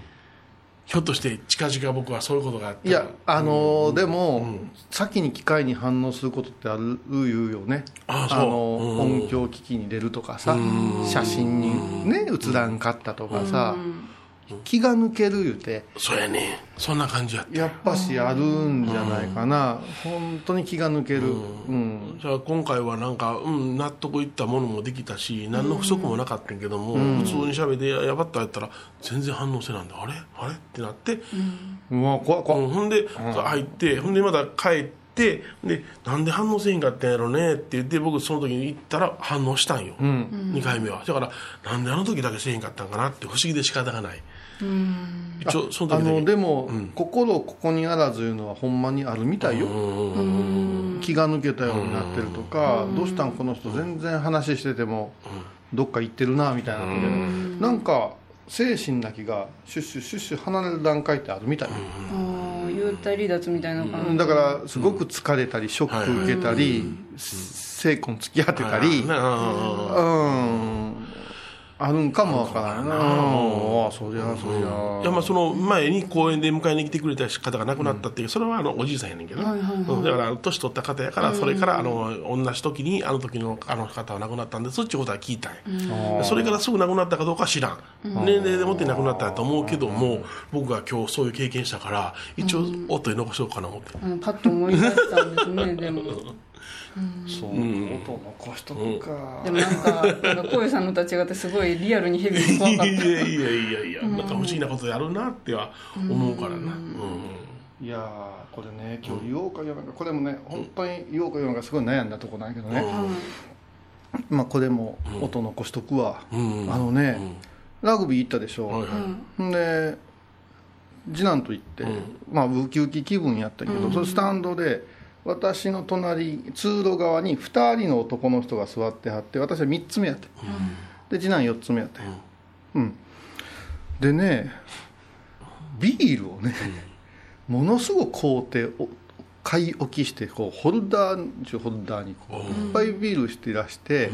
ひょっとして近々僕はそういうことがあったら。いやあのーでも、先に機械に反応することってある言うよね。あそう。のー音響機器に出るとかさ写真にね映らんかったとかさ気が抜ける言うて。そうやね。そんな感じやった。やっぱしあるんじゃないかな。本当に気が抜ける。うん。じゃあ今回はなんか、うん、納得いったものもできたし何の不足もなかったんやけども、普通に喋ってやばったやったら全然反応せなんであれ？あれ？ってなって、うわ怖い怖い。うん。ほんで、入ってほんでまた帰ってでなんで反応せへんかったんやろねって言って僕その時に行ったら反応したんよ、2回目は。だからなんであの時だけせえへんかったんかなって不思議で仕方がない。一応そのあ時だけのでも、心ここにあらずいうのはほんまにあるみたいよ。気が抜けたようになってるとかどうしたんこの人全然話しててもどっか行ってるなみたいなので。なんか精神だけがシュッシュシュッシュ離れる段階ってあるみたいよ離脱みたいな感じ、だからすごく疲れたりショック受けたり精魂付き合ってたり。ねうんうんあるんかもわからんな。うん。あそりゃそりゃいやまあその前に公園で迎えに来てくれた方が亡くなったっていう、それはあのおじいさんやねんけど、うん。だから年取った方やから、それからあの同じ時にあの時のあの方は亡くなったんですっていうことは聞いたんや、それからすぐ亡くなったかどうかは知らん、年齢でもって亡くなったと思うけども、僕が今日そういう経験したから一応音に残しようかな思って、パッと思い出したんですねでも (laughs) そう。音残しとくかでもなんかなんかこういうさんの立ち方ってすごいリアルにヘビーで怖いかった。やいやいやいやいや、なんか不思議なことやるなっては思うからな、うん。いやーこれね今日言おうか言わないかこれもね本当に言おうか言わないかすごい悩んだとこなんやけどね、まあこれも音残しとくわ、うん。あのね、ラグビー行ったでしょ、はいはい。で次男と行って、まあウキウキ気分やったけど、そのスタンドで私の隣通路側に2人の男の人が座ってはって私は3つ目やって、で次男4つ目やった。ようん、でねビールをね、ものすごく買うてお買い置きしてこうホルダー中ホルダーにこういっぱいビールしてらして、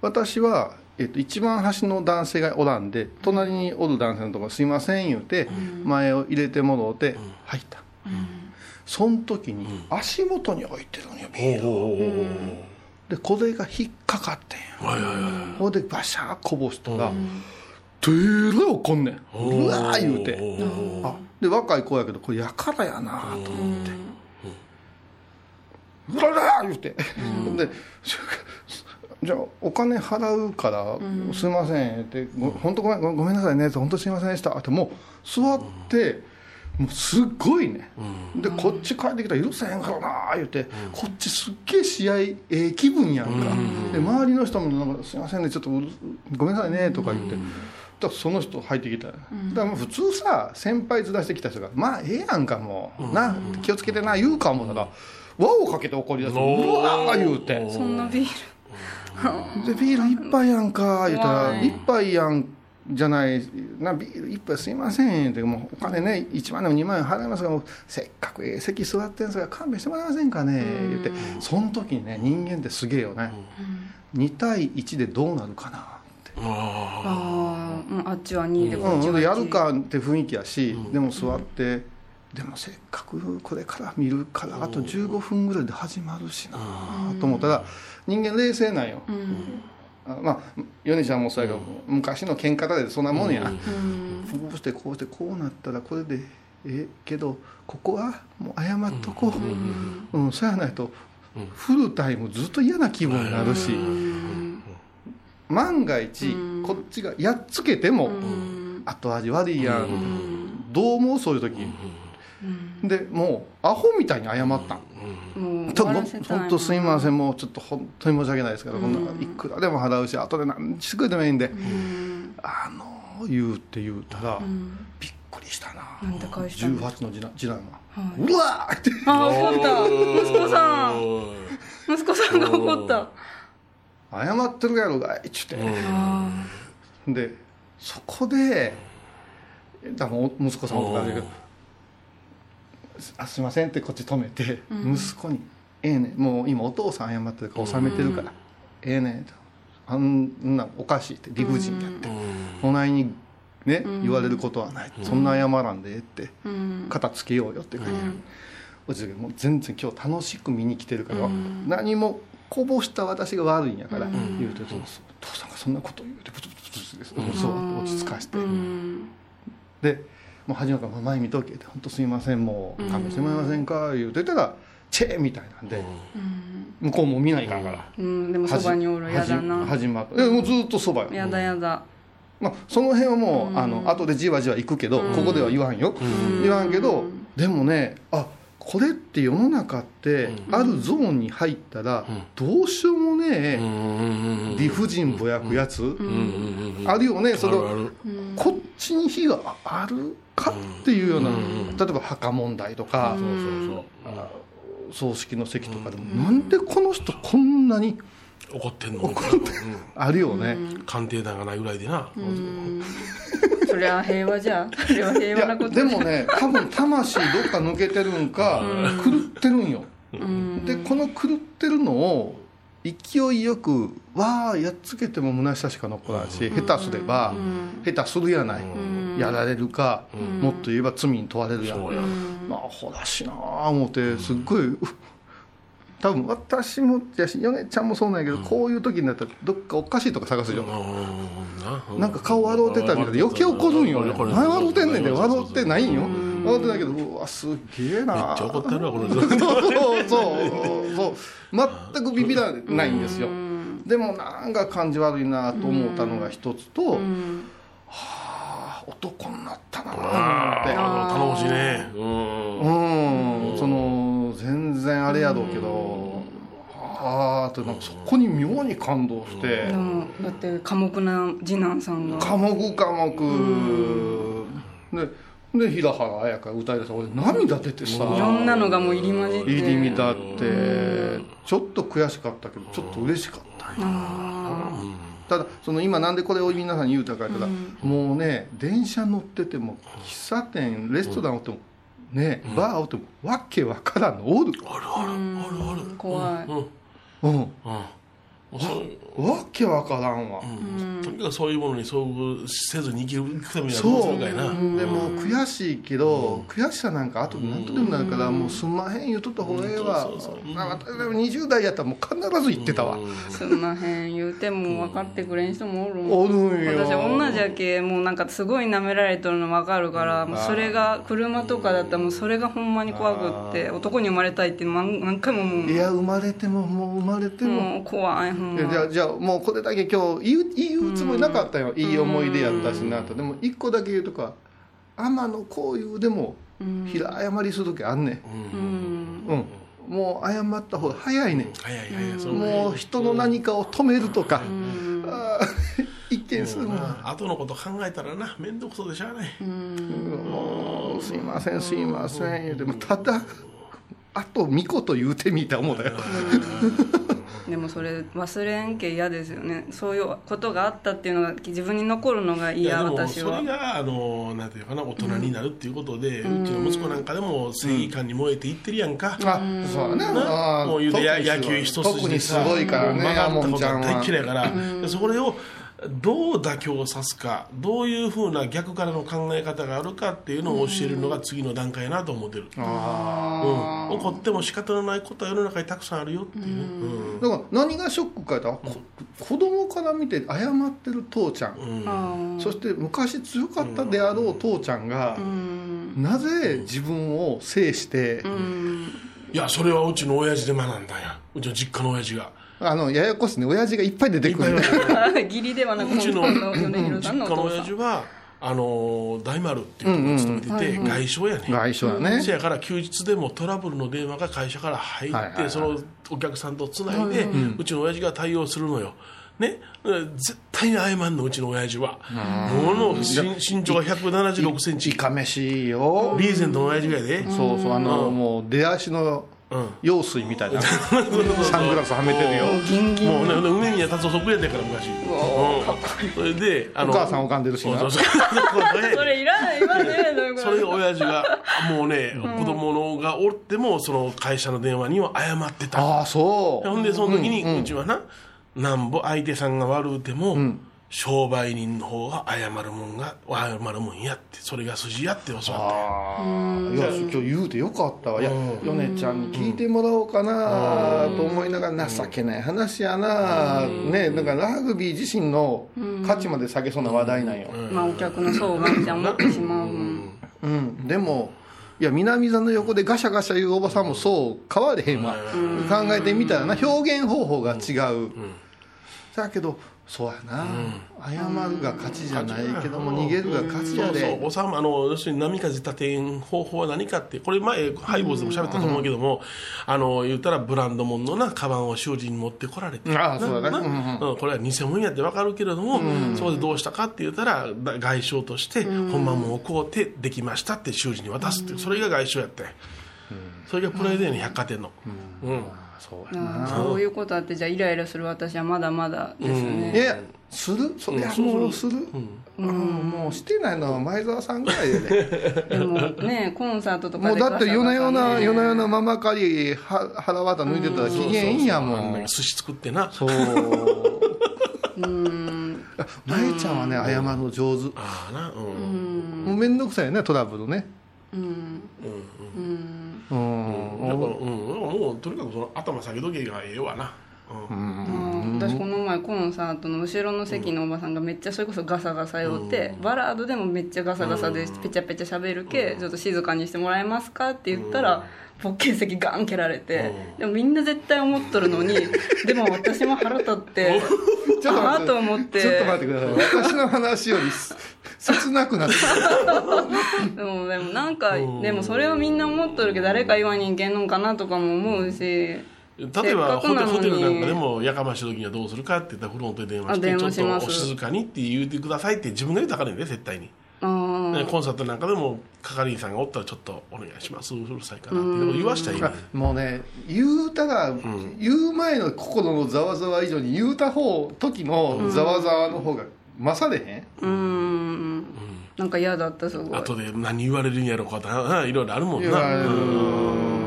私は、えっと、一番端の男性がおらんで隣におる男性のところ「すいません」言うて前を入れてもろうて入った、その時に足元に置いてるんよビールを。でこれが引っかかってんやはいはいはいほんでバシャーこぼしたら「てーら怒んねん。うわー言うて。あで若い子やけどこれやからやなと思って「うらら!」言うて。でじゃあお金払うから「すいません」ってご「本当ごめんごごめんなさいね」本当すいませんでした」ってもう座ってもうすっごいね、でこっち帰ってきたら許せへんからな言うて、こっちすっげえ試合ええ気分やんか、で周りの人もなんか「すいませんねちょっとごめんなさいね」とか言って、だその人入ってきた。ら、だからもう普通さ先輩ずらしてきた人が「まあええやんかもう、な気をつけてな」言うか思ったら輪をかけて怒り出す。うわー言うて。そんなビール。でビール一杯やんか言うたらはい。一杯やんじゃない。なビール一杯すいません。ってもうお金ね1万でも2万円払いますがもうせっかくええ席座ってんですから勘弁してもらえませんかね。言ってその時にね人間ってすげえよね、2対1でどうなるかなって。ああーうんあっちは2でこっちうん、は1やるかって雰囲気やし、でも座って、でもせっかくこれから見るからあと15分ぐらいで始まるしなと思ったら人間冷静なんよ、あまあ米ちゃんもそうやけど、昔の喧嘩だでそんなもんや、こうしてこうしてこうなったらこれでええけどここはもう謝っとこう、うん。そうやないとフルタイムずっと嫌な気分になるし、万が一こっちがやっつけても後味悪いやん。どう思う？そういう時でもうアホみたいに謝った。ん。もうちょっと本当すいませんもうちょっと本当に申し訳ないです。からこんないくらでも払うし後で何してくれてもいいんで。あの言うって言うたらびっくりしたな。なんて返したの18の次男次男がうわーって。ああ怒った。息子さん。息子さんが怒った。謝ってるやろがいっちゅって。あでそこで多分息子さんとかだけどあすいませんってこっち止めて、息子に「ええねもう今お父さん謝ってるから収めてるから、ええねあんなおかしい」って理不尽やって、お前にね、言われることはない、そんな謝らんでええって、肩つけようよって書いてある、もう全然今日楽しく見に来てるから、何もこぼした私が悪いんやから、言うてそうそう。父さんがそんなこと言うてブツブツブツブツそう落ち着かして、でもう初めから「前見とけ」って「本当すいませんもう勘弁してもらえませんか」言うてたら「チェー」みたいなんで、向こうも見ないかんから、うん。でもそばにおるやだな。始まった。えもうずっとそばよ。やだやだ。まあ、その辺はもう、あの後でじわじわ行くけど、ここでは言わんよ、言わんけどでもねあこれって世の中って、あるゾーンに入ったら、どうしようもねえ、理不尽ぼやくやつ、あるよね。そのこっちに非があるかっていうような、例えば墓問題とか、そうそう葬式の席とかでも、なんでこの人こんなに怒ってんの。怒ってあるよね、鑑定団がないぐらいでな。それは平和じゃそれは平いや和なことでもね多分魂どっか抜けてるんか狂ってるんよ。でこの狂ってるのを勢いよくわあやっつけても虚しさしか残らんし下手すれば下手するやない。やられるかもっと言えば罪に問われるやん。まあほらしなあ思ってすっごいう多分私もやし米ちゃんもそうなんやけどこういう時になったらどっかおかしいとか探すようん。なんか顔笑うてたみたいで余計怒るんよね。これ何笑うてんねんで笑ってないんよ。笑ってないけどうわすげえな。めっちゃ怒ってるわこの人。そうそうそう。全くビビらないんですよ。でもなんか感じ悪いなと思ったのが一つと、はあ男になったなと思って。頼もしいね。うんあれやろうけどああとなんかそこに妙に感動して。でもだって寡黙な次男さんが。寡黙寡黙。でで平原綾香歌い出した。俺涙出てさ。いろんなのがもう入り混じって。入り乱って。ちょっと悔しかったけどちょっと嬉しかったんやただその今なんでこれを皆さんに言うたか言ったら、もうね電車乗ってても喫茶店レストランおってもねバーおってもわけわからんのおる。あるあるあるある。怖い。うん。うんわけわからんわ、うん。とにかくそういうものに遭遇せずに生きるためにはどうすそう。るかいな。でも悔しいけど、悔しさなんか後で何とでもなるから、もうすんまへん言うとった方がええわ、そうそうまあ私でも20代やったらもう必ず言ってたわ、すんまへん言うても分かってくれん人もおるもんおるんよ。私女じゃけもうなんかすごい舐められとるの分かるからもうそれが車とかだったらもうそれがほんまに怖くって男に生まれたいって何何回も思ういや生まれてももう生まれても、もう怖いじゃまあじゃあもうこれだけ今日言う言うつもりなかったよ、いい思い出やったしなと、でも一個だけ言うとか天野幸雄でも平謝りする時あんねうん。ん、うん。もう謝った方が早いねん。早い早いそもう人の何かを止めるとか、あー (laughs) 一見するもん。まあ後のこと考えたらな面倒くそでしゃあない。もうすいませんすいません。言うてもただあと巫女と言うてみた思うたよ。でもそれ忘れんけ嫌ですよね。そういうことがあったっていうのが自分に残るのがいや嫌でもそれ私はがあのなんていうかな大人になるっていうことで、うちの息子なんかでも正義感に燃えていってるやんか、あそうだねなあーもう言うて野球一特に筋ですさごいから。ね曲がったこと大嫌いやから、でそれをどう妥協さすかどういうふうな逆からの考え方があるかっていうのを教えるのが次の段階やなと思ってる、うん、怒っても仕方のないことは世の中にたくさんあるよっていう。ね、うん。だから何がショックかやったら、こ子供から見て謝ってる父ちゃん、あそして昔強かったであろう父ちゃんが、ーうん。なぜ自分を制して、うん。いやそれはうちの親父で学んだんや。うちの実家の親父があのややこしいね。親父がいっぱい出てくる。義理 (laughs) ではなくうちの米広さ実家のんのお父さん。親父はあのー大丸っていうところに勤めてて、外商やね。外傷だね、せやから休日でもトラブルの電話が会社から入って、そのお客さんとつないで、うちの親父が対応するのよ。ね、うん絶対に謝んのうちの親父は。もの身身長が176センチ。いかめしいよ、リーゼントの親父がやで、そうそうあの、もう出足のうん用水みたいな。サングラスはめてるよ。もうね梅宮達夫そっくりやったから昔。うん。それであお母さん拝んでるしな。そ (laughs) れいらない今ね (laughs) それが親父がもうね、子供のがおってもその会社の電話には謝ってた。ああそう。ほんでその時にうちはな、なんぼ相手さんが悪うても、商売人の方が謝るもんが謝るもんやってそれが筋やって教わった。よああいや今日言うてよかったわ。いや米ちゃんに聞いてもらおうかなと思いながら情けない話やな。ねだからラグビー自身の価値まで下げそうな話題なんよ。まあお客の層がじゃ思ってしまうもん。うん。でもいや南座の横でガシャガシャ言うおばさんもそう変われへんわ。考えてみたらな表現方法が違う。だけどそうやな。謝るが勝ちじゃないけども逃げるが勝ちやそうそう。でおさんあの要するに波風立てん方法は何かってこれ前ハイボーズでも喋ったと思うけども、あの言ったらブランド物のなカバンを修理に持ってこられてああそうだねなうんうんこれは偽物やって分かるけれども、そこでどうしたかって言ったらだ外傷として本間もんを買うてできましたって修理に渡すってそれが外傷やって、それがプライドやね百貨店の、うんそうそういうことあってじゃあイライラする私はまだまだですね、いやする？そりゃもうする、うん。もうしてないのは前澤さんぐらいやで。(laughs) でもねコンサートとかでもうだって夜な夜な夜な夜なママ借りは腹渡抜いてたら機嫌いいんやもん。寿司作ってな。そう。(laughs) 舞ちゃんはね謝るの上手。ああなうん、もう面倒くさいよねトラブルね。うん。うん。うん、もうとにかくその頭下げとけがええわな、うん。私この前コンサートの後ろの席のおばさんがめっちゃそれこそガサガサよって、バラードでもめっちゃガサガサでペチャペチャ喋るけ、ちょっと静かにしてもらえますかって言ったら、ポッケ席ガン蹴られて、でもみんな絶対思っとるのに (laughs) でも私も腹立ってちょっと待ってと思ってちょっと待ってください。私の話よりす切なくなってき (laughs) でもでもなんかでもそれをみんな思っとるけど誰か言わにいけんのかなとかも思うし例えばホテルなんかでもやかましい時にはどうするかって言ったらフロントで電話してちょっとお静かにって言ってくださいって自分が言うたかんね絶対に、コンサートなんかでも係員さんがおったらちょっとお願いしますうるさいからって言わしたらいいもうね言うたら、言う前の心のざわざわ以上に言うた方時のざわざわの方が勝れへん、うーん。なんか嫌だったすごい。後で何言われるんやろうかとないろいろあるもんな、ううんん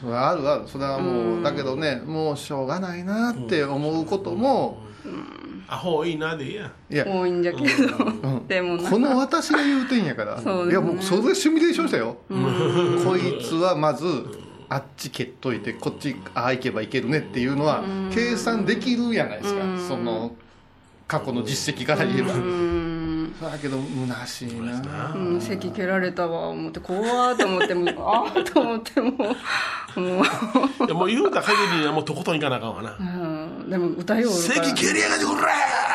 それはあるある。それはもうだけどねもうしょうがないなって思うことも、アホいいなでいいや。いや。多いんじゃけど、(laughs) でもなこの私が言うてんやから、そうですね。いやもうそれシミュレーションしたよ、こいつはまずあっち蹴っといてこっちああ行けばいけるねっていうのは計算できるやないですか、その過去の実績から言えば、うん、だけど虚しいな。うん、席蹴られたわ思って。怖ーと思ってもあーと思ってももう、いやもう言うた限りにはもうとことんいかなあかんわな。うん、でも歌よう席蹴りやがってこら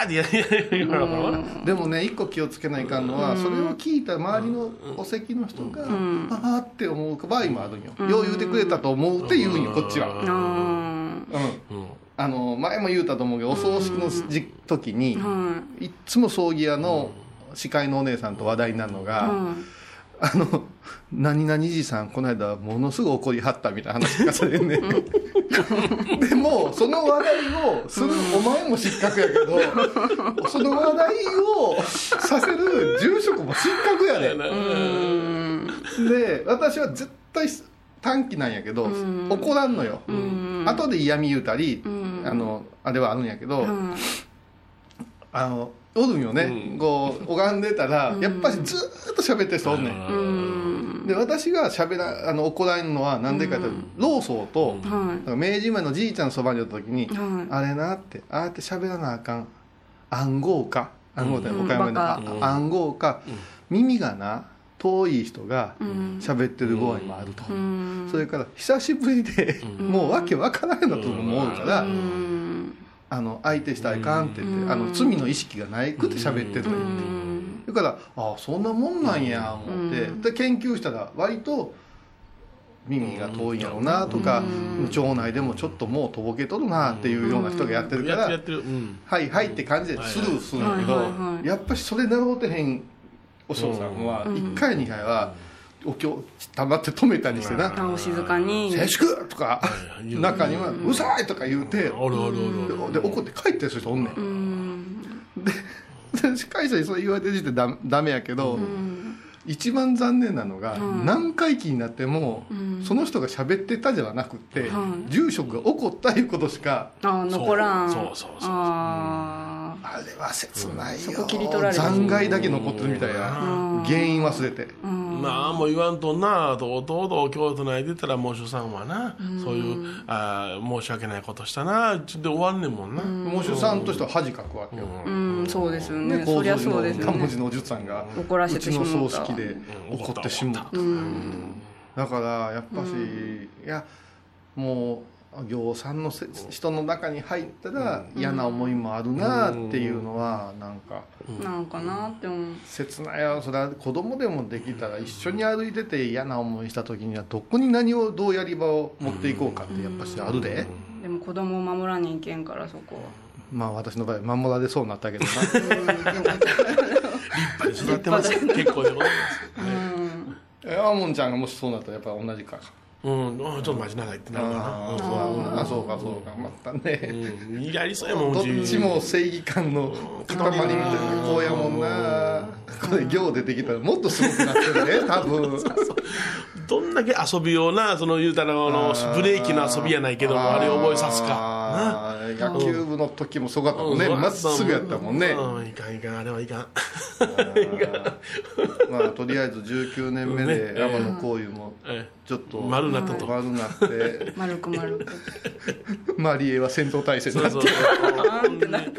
ーってや言わなあかんわなでもね一個気をつけないかんのは、それを聞いた周りのお席の人が、ああって思う場合もあるんよ、よう言うてくれたと思うって言うんよこっちは、うん。うん。あの前も言うたと思うけどお葬式の時時に、はいっつも葬儀屋の司会のお姉さんと話題になるのが、あの何々じさんこの間ものすごい怒りはったみたいな話聞かされんね (laughs) でもその話題をするお前も失格やけど (laughs) その話題をさせる住職も失格やで、で私は絶対短期なんやけど怒らんのよ。後で嫌味言うたりあのあれはあるんやけどあのおるんよね、こう拝んでたらやっぱりずーっと喋ってる人おん。ねん。で私が喋らあの怒らんのは何でかって老僧と、だから明治前のじいちゃんのそばにおった時に、あれなってああやって喋らなあかん。暗号か。暗号だよ、岡山で。暗号か、耳がな遠い人が喋ってる場合もあると、それから久しぶりで、もうわけわからへんだと思うから、あの相手したらいかんって言って、あの罪の意識がないくて喋ってると言って、だからああそんなもんなんや思って、で研究したら割と耳が遠いんやろうなとか、腸内でもちょっともうとぼけとるなっていうような人がやってるから、はいはいって感じでスルーするんやけど、やっぱりそれ習うてへんお嬢さんは1回2回はお経黙って止めたりしてな。あお静かに「静粛!」とか中には「うるさい!」とか言うてで怒って帰ってる人おんねん。でで司会者にそう言われてる時点でダダメやけど一番残念なのが何回忌になってもその人が喋ってたじゃなくって住職が怒ったいうことしかあ残らん。そうそうそうそう。ああれは切ないよ。そこ切り取られた残骸だけ残ってるみたいな。原因忘れて。まあもう言わんとんなと弟京都内出たら喪主さんはな、そういうあー申し訳ないことしたなちで終わんねんもんな、喪主さん。としては恥かくわけよーうんそうですよねねそりゃそうですよね。漢文字のおじゅさんが怒らせてしもうた。うちの葬式で怒ってしもうた。だからやっぱし、いやもう行さんのせ人の中に入ったら嫌な思いもあるなっていうのはなんかなんかなって思う。切ないよそれは子供でもできたら一緒に歩いてて嫌な思いした時にはどこに何をどうやり場を持っていこうかってやっぱしあるで、でも子供を守らにいけんからそこは。まあ私の場合守られそうになったけどな。育ってます。結構でございますえアーモンちゃんがもしそうなったらやっぱ同じかうん、あちょっと待ちなさいってなるかな。あそうかそうかまたね、うん、うん、やりそうやもんどっうちも正義感の塊みたいなこうやもんな。これ行出てきたらもっとすごくなってるね多分。(laughs) どんだけ遊びようなその言うたらあのブレーキの遊びやないけどもあれ覚えさすかあー野球部の時もすごかったもんね。うん。まっすぐやったもんね。うんいかんいかん。あれはいかん。まあとりあえず19年目でね。山の行為もえちょっと丸なったと。丸なって。(laughs) 丸く丸く。マリエは戦闘態勢になって。そうそうで (laughs) ね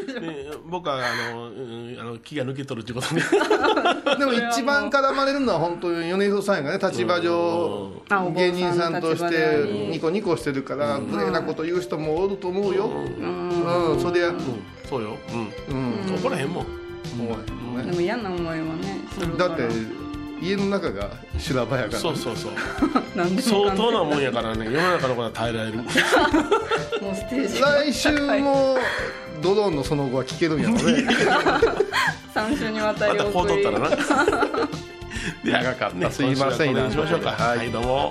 僕はあの、うん、あの気が抜けとるってことね。(laughs) でも一番絡まれるのは本当に米広さんがね。立場上芸人さんとしてでニコニコしてるから無礼なこと言う人もおると思うよ。うん。それやそうよ。うん。うん。怒らへんもん。思うでも嫌な思いはねだって家の中が修羅場やからそうそうそう。(laughs) なんでもか相当なもんやからね。世の中のことは耐えられる。(laughs) もうステージが。来週もドローンのその後は聞けるんやろね。(laughs) 3週にわたりまたこう送り取ったらな。で長かった。すいません。今週はこの辺にしましょうか。はい。はいどうも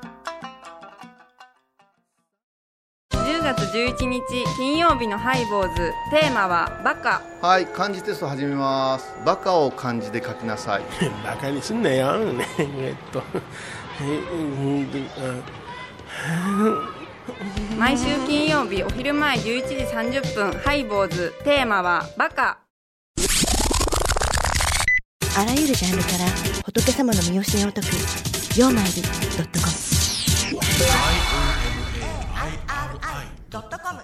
月11日金曜日のハイボーズ。テーマはバカ。はい漢字テスト始めます。バカを漢字で書きなさい。(laughs) バカにすんなよ。ねえっと。(laughs) 毎週金曜日お昼前11時30分ハイボーズ。テーマはバカ。あらゆるジャンルから仏様の身教えを解く「曜マイルドットコム」ドットコム